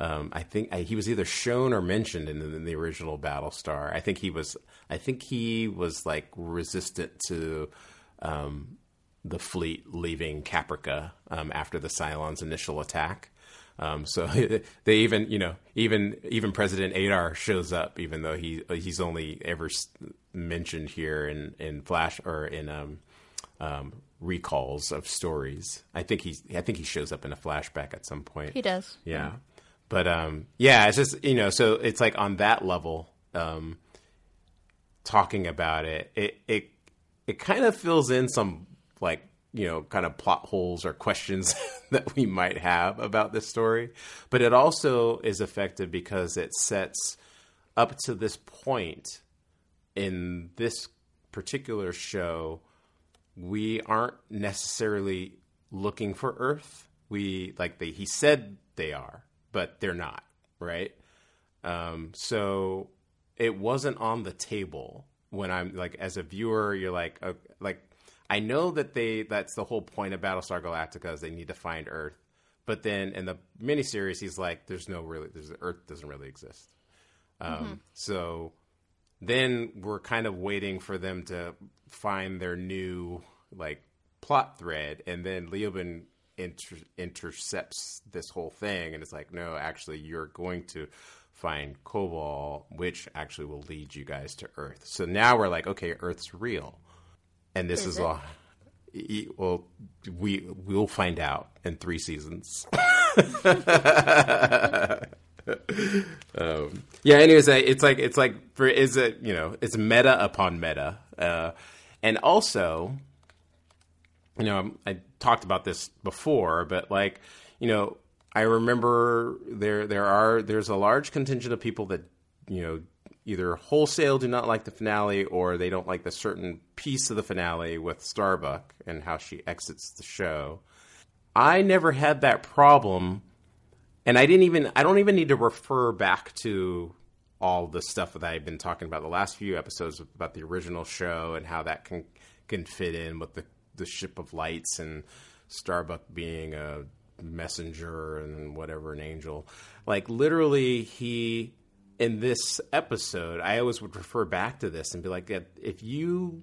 um, I think I, he was either shown or mentioned in the, in the, original Battlestar. I think he was. I think he was like resistant to um, the fleet leaving Caprica um, after the Cylons' initial attack. Um, so (laughs) they even, you know, even even President Adar shows up, even though he he's only ever mentioned here in in Flash or in um, um, recalls of stories. I think he's I think he shows up in a flashback at some point. He does. Yeah, but um, yeah, it's just you know, so it's like on that level, um, talking about it, it it it kind of fills in some like you know, kind of plot holes or questions (laughs) that we might have about this story. But it also is effective because it sets up to this point in this particular show, we aren't necessarily looking for Earth. We like they he said they are, but they're not, right? Um, so it wasn't on the table when I'm like as a viewer, you're like, uh, like I know that they that's the whole point of Battlestar Galactica is they need to find Earth. But then in the miniseries, he's like, "There's no really, there's Earth doesn't really exist." Um, mm-hmm. So then we're kind of waiting for them to find their new like plot thread, and then Leoben inter- intercepts this whole thing, and it's like, "No, actually, you're going to." Find Kobol, which actually will lead you guys to Earth. So now we're like, okay, Earth's real and this is, is all. Well, we we'll find out in three seasons. (laughs) um, yeah. Anyways, it's like it's like for is it you know it's meta upon meta, uh, and also, you know, I talked about this before, but like you know, I remember there there are there's a large contingent of people that you know either wholesale do not like the finale or they don't like the certain piece of the finale with Starbuck and how she exits the show. I never had that problem and I didn't even I don't even need to refer back to all the stuff that I've been talking about the last few episodes about the original show and how that can can fit in with the the ship of lights and Starbuck being a messenger and whatever an angel. Like literally he in this episode, I always would refer back to this and be like, if you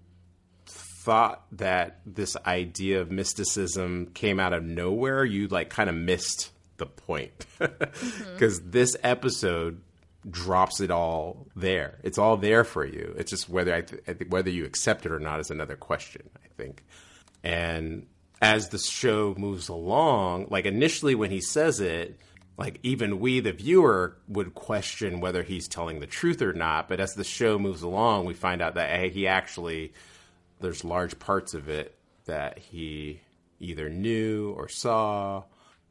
thought that this idea of mysticism came out of nowhere, you like kind of missed the point because (laughs) mm-hmm. this episode drops it all there. It's all there for you. It's just whether I, th- I think whether you accept it or not is another question. I think, and as the show moves along, like initially when he says it, like even we the viewer would question whether he's telling the truth or not. But as the show moves along we find out that hey, he actually there's large parts of it that he either knew or saw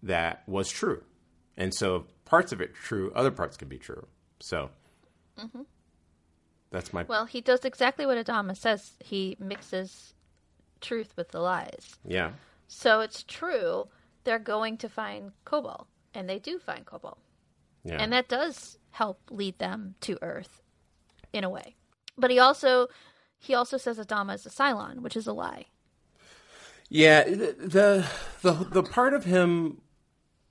that was true. And so parts of it true other parts can be true. So mm-hmm. that's my well he does exactly what adama says. He mixes truth with the lies yeah so it's true they're going to find Kobol and they do find Kobol. Yeah. And that does help lead them to Earth in a way. But he also he also says Adama is a Cylon, which is a lie. Yeah, the the the part of him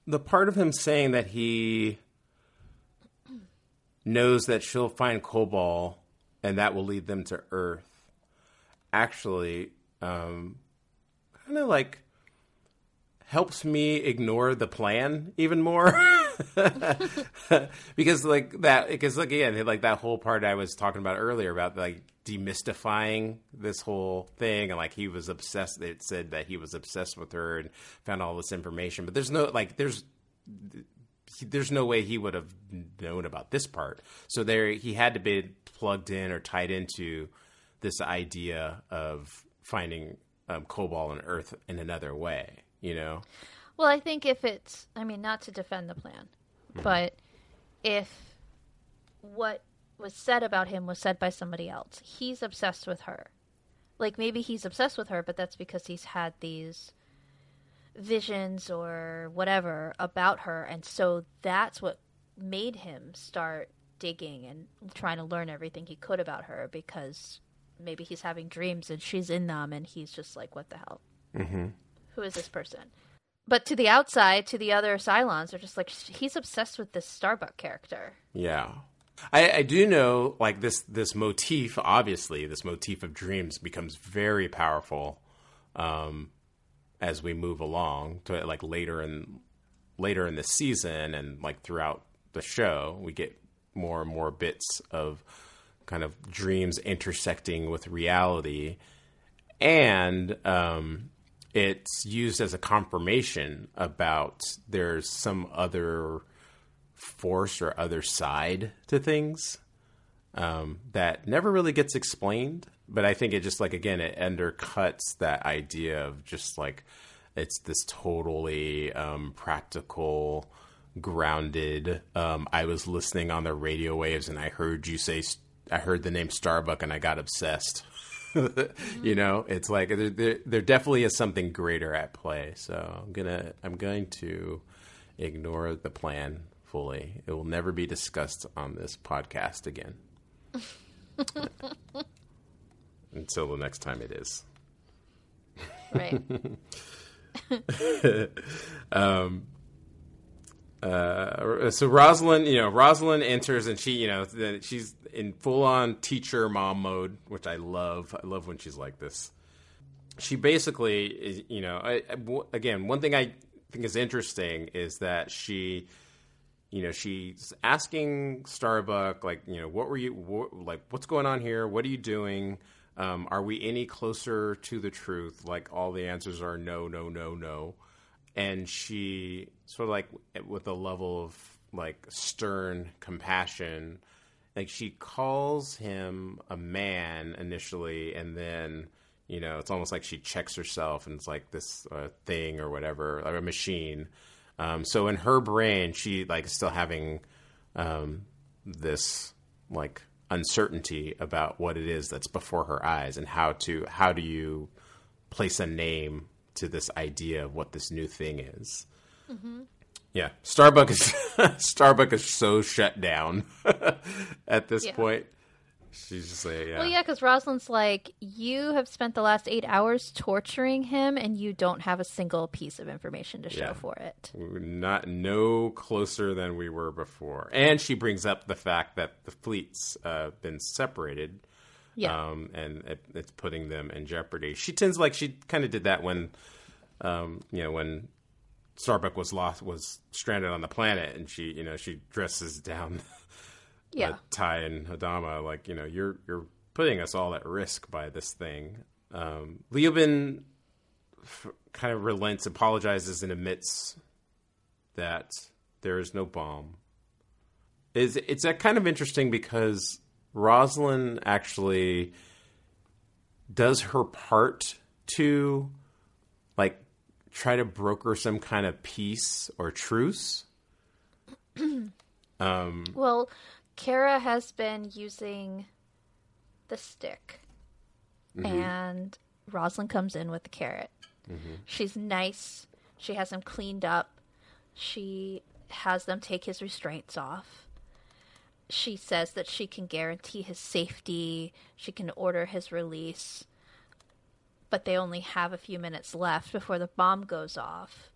the part of him saying that he knows that she'll find Kobol and that will lead them to Earth actually um, kind of like helps me ignore the plan even more. (laughs) Because like that because like again like that whole part I was talking about earlier about like demystifying this whole thing and like he was obsessed it said that he was obsessed with her and found all this information but there's no like there's there's no way he would have known about this part. So there he had to be plugged in or tied into this idea of finding um, Kobol and earth in another way you know? Well, I think if it's, I mean, not to defend the plan, mm-hmm. but if what was said about him was said by somebody else, he's obsessed with her. Like maybe he's obsessed with her, but that's because he's had these visions or whatever about her, and so that's what made him start digging and trying to learn everything he could about her because maybe he's having dreams and she's in them and he's just like what the hell mm-hmm who is this person? But to the outside, to the other Cylons, they're just like he's obsessed with this Starbuck character. Yeah. I, I, do know, like this this motif. Obviously, this motif of dreams becomes very powerful um, as we move along to like later in later in the season and like throughout the show. We get more and more bits of kind of dreams intersecting with reality, and um, it's used as a confirmation about there's some other force or other side to things um, that never really gets explained. But I think it just like again it undercuts that idea of just like it's this totally um, practical, grounded. Um, I was listening on the radio waves and I heard you say I heard the name Starbuck and I got obsessed. (laughs) you know, it's like there, there, there, definitely is something greater at play. So I'm gonna I'm going to ignore the plan fully. It will never be discussed on this podcast again. (laughs) Until the next time it is. Right. (laughs) um, uh, so Roslin, you know, Roslin enters and she, you know, she's in full on teacher mom mode, which I love. I love when she's like this. She basically, is, you know, I, I, again, one thing I think is interesting is that she, you know, she's asking Starbuck, like, you know, what were you, what, like, what's going on here? What are you doing? Um, are we any closer to the truth? Like, all the answers are no, no, no, no and she sort of like with a level of like stern compassion like she calls him a man initially and then you know it's almost like she checks herself and it's like this uh, thing or whatever or a machine um, so in her brain she like still having um, this like uncertainty about what it is that's before her eyes and how to how do you place a name to this idea of what this new thing is. Mm-hmm. Yeah, Starbucks is (laughs) Starbuck is so shut down (laughs) at this yeah. point. She's just like, yeah. Well, yeah, because Roslin's like, you have spent the last eight hours torturing him, and you don't have a single piece of information to show yeah. for it. We're not no closer than we were before. And she brings up the fact that the fleets uh, been separated yeah. Um, and it, it's putting them in jeopardy. She tends like she kind of did that when, um, you know, when Starbuck was lost, was stranded on the planet, and she, you know, she dresses down. (laughs) yeah. Uh, Tigh and Adama, like you know, you're you're putting us all at risk by this thing. Um, Leoben f- kind of relents, apologizes, and admits that there is no bomb. Is it's a kind of interesting because Roslin actually does her part to like try to broker some kind of peace or truce. (clears throat) um, well, Kara has been using the stick, mm-hmm. and Roslin comes in with the carrot. Mm-hmm. She's nice. She has him cleaned up. She has them take his restraints off she says that she can guarantee his safety, she can order his release, but they only have a few minutes left before the bomb goes off.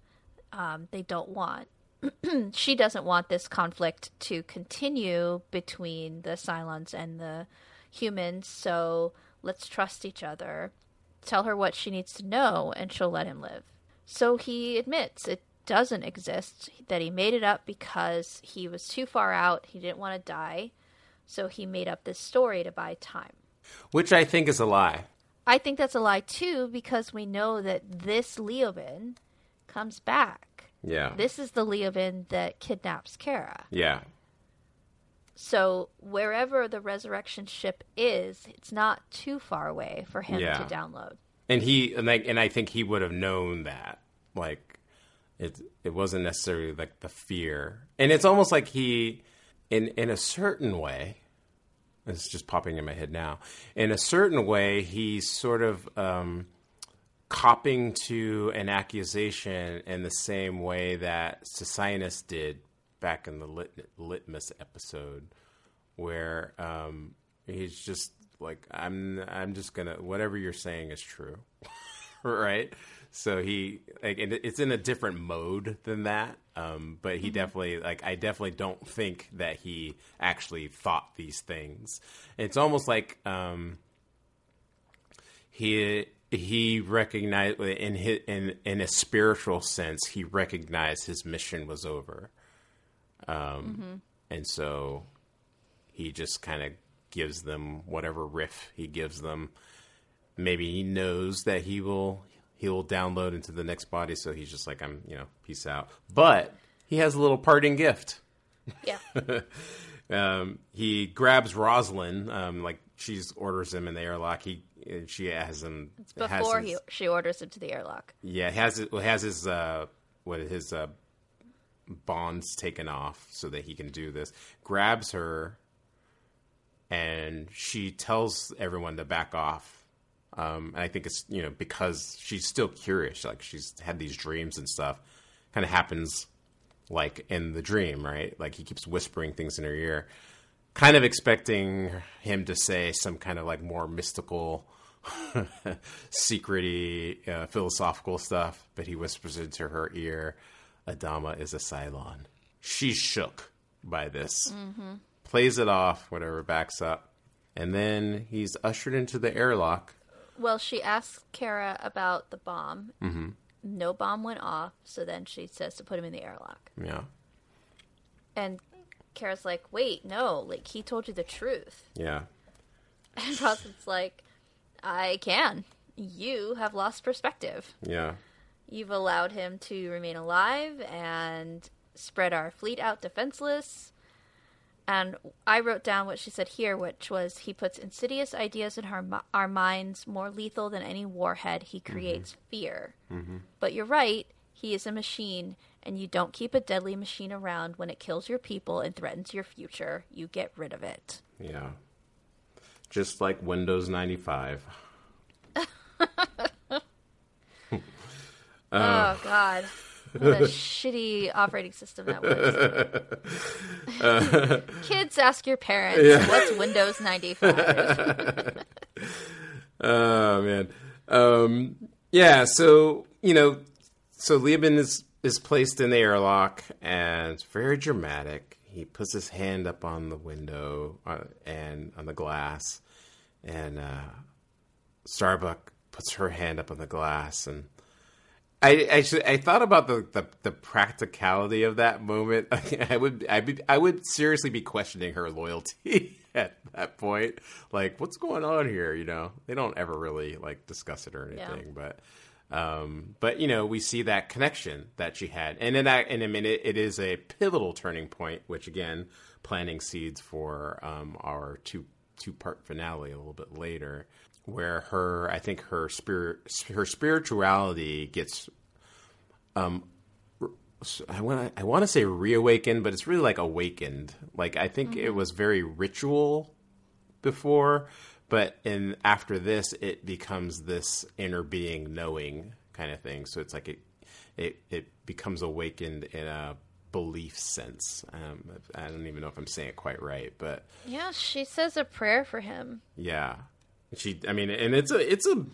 Um, they don't want. (clears throat) she doesn't want this conflict to continue between the Cylons and the humans, so let's trust each other. Tell her what she needs to know, and she'll let him live. So he admits it doesn't exist, that he made it up because he was too far out, he didn't want to die. So he made up this story to buy time. Which I think is a lie. I think that's a lie too because we know that this Leoben comes back. Yeah. This is the Leoben that kidnaps Kara. yeah. So wherever the resurrection ship is, it's not too far away for him Yeah. to download. and he and like and I think he would have known that like it it wasn't necessarily like the fear and it's almost like he in in a certain way it's just popping in my head now. In a certain way he's sort of um copping to an accusation in the same way that Socinus did back in the lit- litmus episode where um, he's just like I'm I'm just gonna whatever you're saying is true, (laughs) right? So he like and it's in a different mode than that, um, but he definitely like I definitely don't think that he actually thought these things. It's almost like um, he he recognized in his, in in a spiritual sense he recognized his mission was over, um, and so he just kind of gives them whatever riff he gives them. Maybe he knows that he will he'll download into the next body, so he's just like I'm, you know, peace out. But he has a little parting gift. Yeah. (laughs) Um, he grabs Rosalind, um, like she orders him in the airlock. He she has him has Before his- he she orders him to the airlock. yeah, has it has his uh what his uh bonds taken off so that he can do this. Grabs her and she tells everyone to back off. Um and I think it's you know because she's still curious, like she's had these dreams and stuff. Kind of happens like in the dream, right? Like he keeps whispering things in her ear. Kind of expecting him to say some kind of like more mystical (laughs) secrety, uh, philosophical stuff, but he whispers into her ear, Adama is a Cylon. She's shook by this. Plays it off, whatever, backs up. And then he's ushered into the airlock. Well, she asks Kara about the bomb. Mm-hmm. No bomb went off, so then she says to put him in the airlock. Yeah. And Kara's like, "Wait, no! Like he told you the truth." Yeah. And Rosalind's like, "I can. You have lost perspective. Yeah. You've allowed him to remain alive and spread our fleet out defenseless." And I wrote down what she said here, which was he puts insidious ideas in our, our minds more lethal than any warhead. He mm-hmm. creates fear. Mm-hmm. But you're right, he is a machine, and you don't keep a deadly machine around when it kills your people and threatens your future. You get rid of it. Yeah. Just like Windows 95. (laughs) oh, God. What a shitty operating system that was. (laughs) Kids, ask your parents what's Windows 95. (laughs) Oh man. Um, yeah. So you know, so Leoben is is placed in the airlock, and it's very dramatic. He puts his hand up on the window uh, and on the glass, and uh, Starbuck puts her hand up on the glass, and I actually I thought about the, the, the practicality of that moment. (laughs) I would I be, I would seriously be questioning her loyalty (laughs) at that point. Like, what's going on here? You know, they don't ever really like discuss it or anything, but. Um, but you know, we see that connection that she had, and in that, and I mean, it, it is a pivotal turning point, which again, planting seeds for um, our two two part finale a little bit later, where her, I think her spirit, her spirituality gets um I want to I want to say reawakened, but it's really like awakened. Like I think it was very ritual before, but in after this, it becomes this inner being knowing kind of thing. So it's like it it it becomes awakened in a belief sense. Um, I don't even know if I'm saying it quite right, but yeah, she says a prayer for him. yeah, she. I mean, and it's a it's a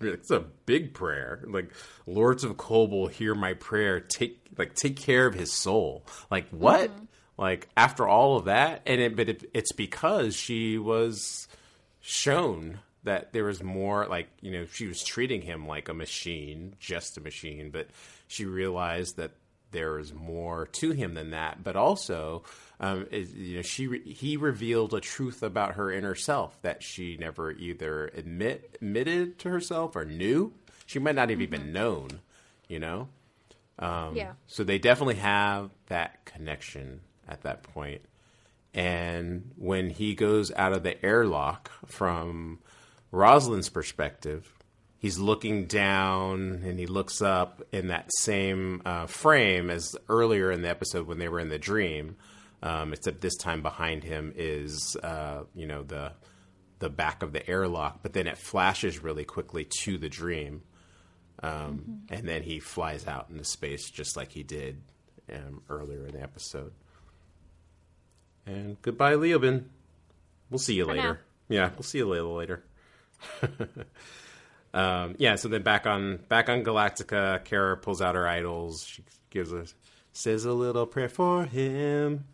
it's a big prayer. Like Lords of Kobol, hear my prayer. Take like take care of his soul. Like what? Mm-hmm. Like after all of that, and it, but it, it's because she was shown that there was more like you know she was treating him like a machine, just a machine, but she realized that there is more to him than that. But also, um, is, you know, she re- he revealed a truth about her inner self that she never either admit admitted to herself or knew. She might not have even known, you know. Um, Yeah. So they definitely have that connection at that point. And when he goes out of the airlock from Rosalind's perspective, he's looking down and he looks up in that same uh, frame as earlier in the episode when they were in the dream. Um, except this time behind him is, uh, you know, the the back of the airlock. But then it flashes really quickly to the dream, um, and then he flies out into space just like he did um, earlier in the episode. And goodbye, Leoben. We'll see you For later. now. Yeah, we'll see you later. (laughs) um, yeah, so then back on back on Galactica, Kara pulls out her idols. She gives a says a little prayer for him.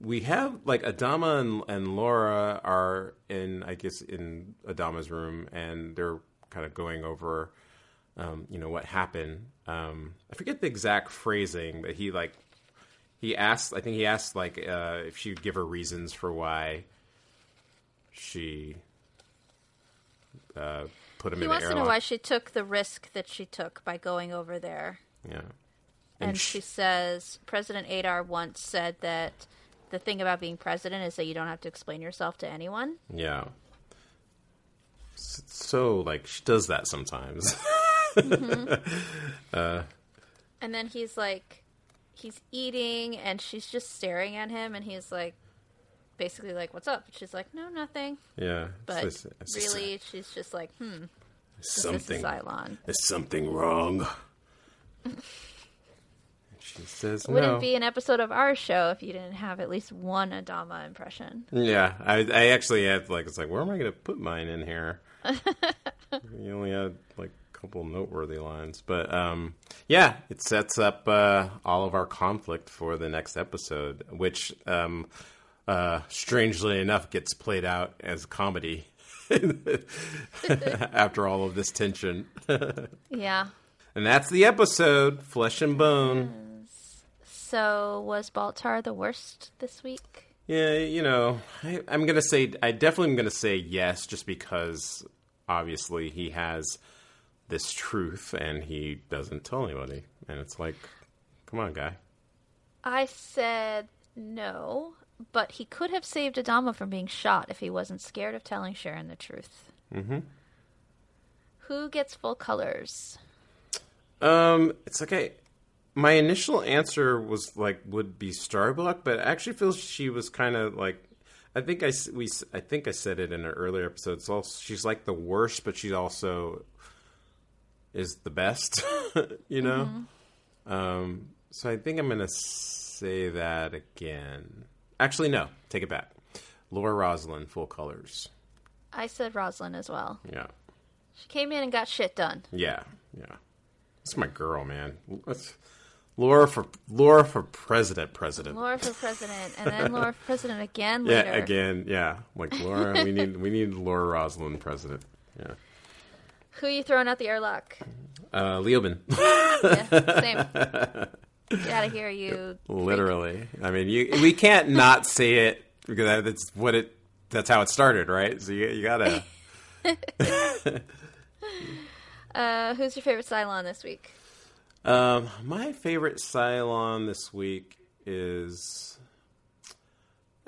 We have like Adama and, and Laura are in, I guess, in Adama's room, and they're kind of going over, um, you know, what happened. Um, I forget the exact phrasing, but he like he asked. I think he asked like uh, if she would give her reasons for why she uh, put him He in wants the to know why she took the risk that she took by going over there. Yeah, And, sh- she says President Adar once said that the thing about being president is that you don't have to explain yourself to anyone. Yeah. So, like, she does that sometimes. (laughs) Mm-hmm. Uh, and then he's like, he's eating, and she's just staring at him, and he's like, basically like, "What's up?" She's like, "No, nothing." yeah. But It's- it's- it's- really, she's just like, "Hmm, something. is Cylon." There's something wrong. she says Wouldn't no. be an episode of our show if you didn't have at least one Adama impression. Yeah, I, I actually had like it's like where am I going to put mine in here? (laughs) you only had like a couple noteworthy lines, but um, yeah, it sets up uh, all of our conflict for the next episode, which um, uh, strangely enough gets played out as comedy (laughs) after all of this tension. (laughs) Yeah. and that's the episode, Flesh and Bone. So was Baltar the worst this week? Yeah, you know, I, I'm gonna say I definitely am gonna say yes, just because obviously he has this truth and he doesn't tell anybody, and it's like, come on, guy. I said no, but he could have saved Adama from being shot if he wasn't scared of telling Sharon the truth. Mm-hmm. Who gets full colors? Um, it's like I, my initial answer was like would be Starbuck, but I actually feel she was kind of like. I think I we I think I said it in an earlier episode. It's also, she's like the worst, but she also is the best. (laughs) you know. Um, so I think I'm gonna say that again. Actually, no, take it back. Laura Roslin, full colors. I said Rosalind as well. Yeah, She came in and got shit done. yeah, yeah. That's my girl, man. That's Laura for Laura for president. President. Laura for president, and then Laura for president again Yeah, again, yeah. Like Laura, we need we need Laura Roslin president. Yeah. Who you throwing out the airlock? Uh, Leoben, Yeah, same. (laughs) Get out of here, you. (laughs) literally. I mean, you we can't not see it because that's what it. That's how it started, right? So you you gotta. (laughs) (laughs) Uh, who's your favorite Cylon this week? Um, my favorite Cylon this week is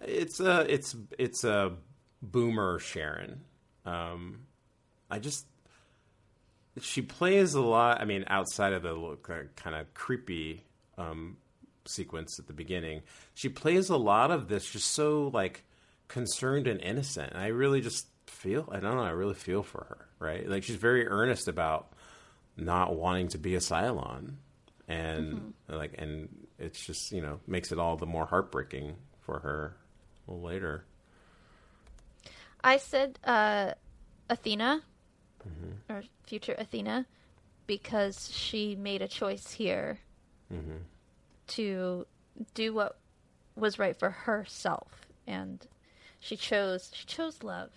it's a it's it's a boomer Sharon. Um, I just she plays a lot. I mean, outside of the look, kind of creepy um, sequence at the beginning, she plays a lot of this just so like concerned and innocent. And I really just feel I don't know. I really feel for her. Right, like she's very earnest about not wanting to be a Cylon, and like, and it's just you know makes it all the more heartbreaking for her later. I said uh, Athena, or future Athena, because she made a choice here Mm-hmm. to do what was right for herself, and she chose she chose love.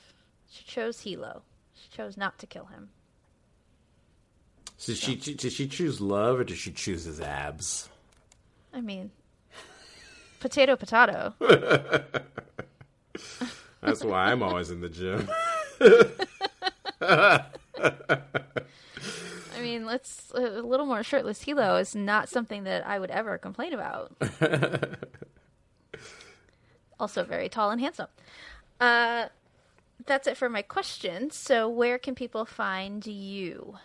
She chose Helo. She chose not to kill him. So did she did she choose love or did she choose his abs? I mean, potato, potato. (laughs) That's why I'm always in the gym. (laughs) I mean, let's a little more shirtless Helo is not something that I would ever complain about. (laughs) also very tall and handsome. Uh, that's it for my questions. So, where can people find you?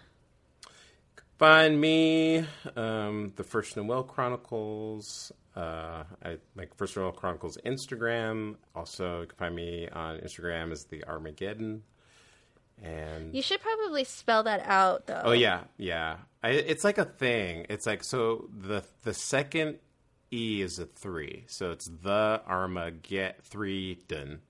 Find me, um, the First Noel Chronicles. Uh, I like First Noel Chronicles Instagram. Also, you can find me on Instagram as the Armageddon. And You should probably spell that out, though. oh yeah, yeah. I, it's like a thing. It's like so the the second E is a three, so it's the Armageddon three (laughs) done.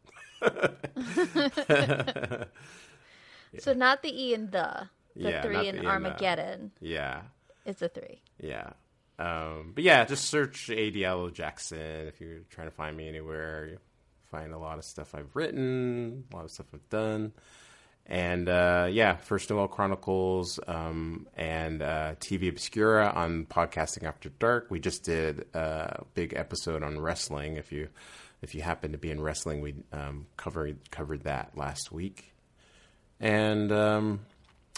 So not the E in the. The Yeah, three the in in the. Armageddon Yeah. it's a three. Yeah. Um, but yeah, just search A. Diallo Jackson if you're trying to find me anywhere. You find a lot of stuff I've written, a lot of stuff I've done. And uh, yeah, First Noel Chronicles um, and uh, TV Obscura on Podcasting After Dark. We just did a big episode on wrestling. If you if you happen to be in wrestling, we um, covered covered that last week. And um,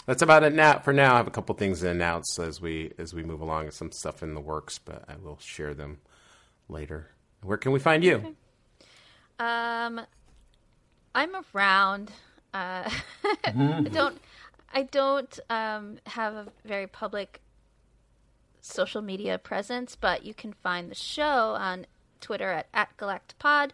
that's about it now. For now, I have a couple things to announce as we as we move along. Some stuff in the works, but I will share them later. Where can we find you? Um, I'm around. Uh, I (laughs) don't. I don't um, have a very public social media presence, but you can find the show on Twitter at, at GalactPod.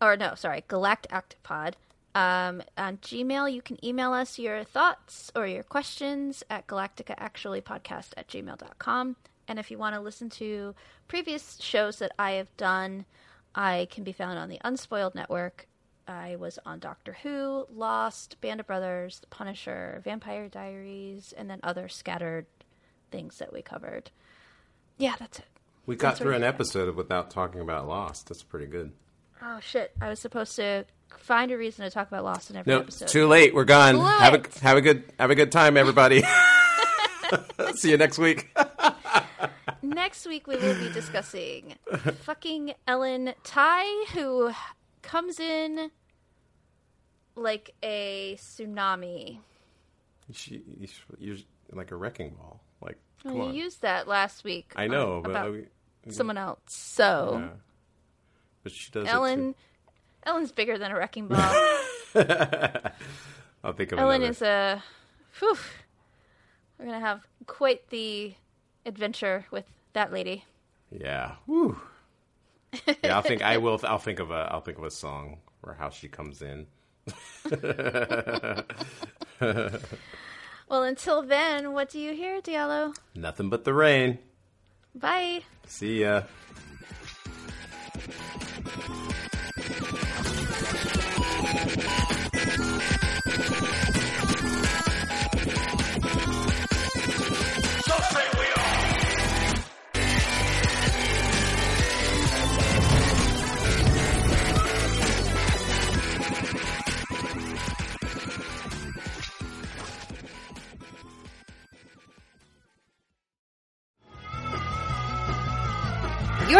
Or no, sorry, GalactActPod. Um, on Gmail, you can email us your thoughts or your questions at galacticaactuallypodcast at gmail.com. And if you want to listen to previous shows that I have done, I can be found on the Unspoiled Network. I was on Doctor Who, Lost, Band of Brothers, The Punisher, Vampire Diaries, and then other scattered things that we covered. Yeah, that's it. We got That's through an episode of without talking about Lost. That's pretty good. Oh shit! I was supposed to find a reason to talk about Lost in every episode. too late. We're gone. Have a have a good have a good time, everybody. (laughs) (laughs) See you next week. Next week we will be discussing fucking Ellen Tigh, who comes in like a tsunami. She, you're like a wrecking ball. Like, Well, come you on. used that last week. I know, on- but about I- someone else. So yeah. but she does. Ellen, Ellen's bigger than a wrecking (laughs) ball. I'll think of Ellen another. is a. Whew, we're gonna have quite the adventure with that lady. Yeah. Woo. Yeah, I'll think I (laughs) will I'll think of a I'll think of a song or how she comes in. (laughs) Well, until then, what do you hear, Diallo? Nothing but the rain. Bye. See ya.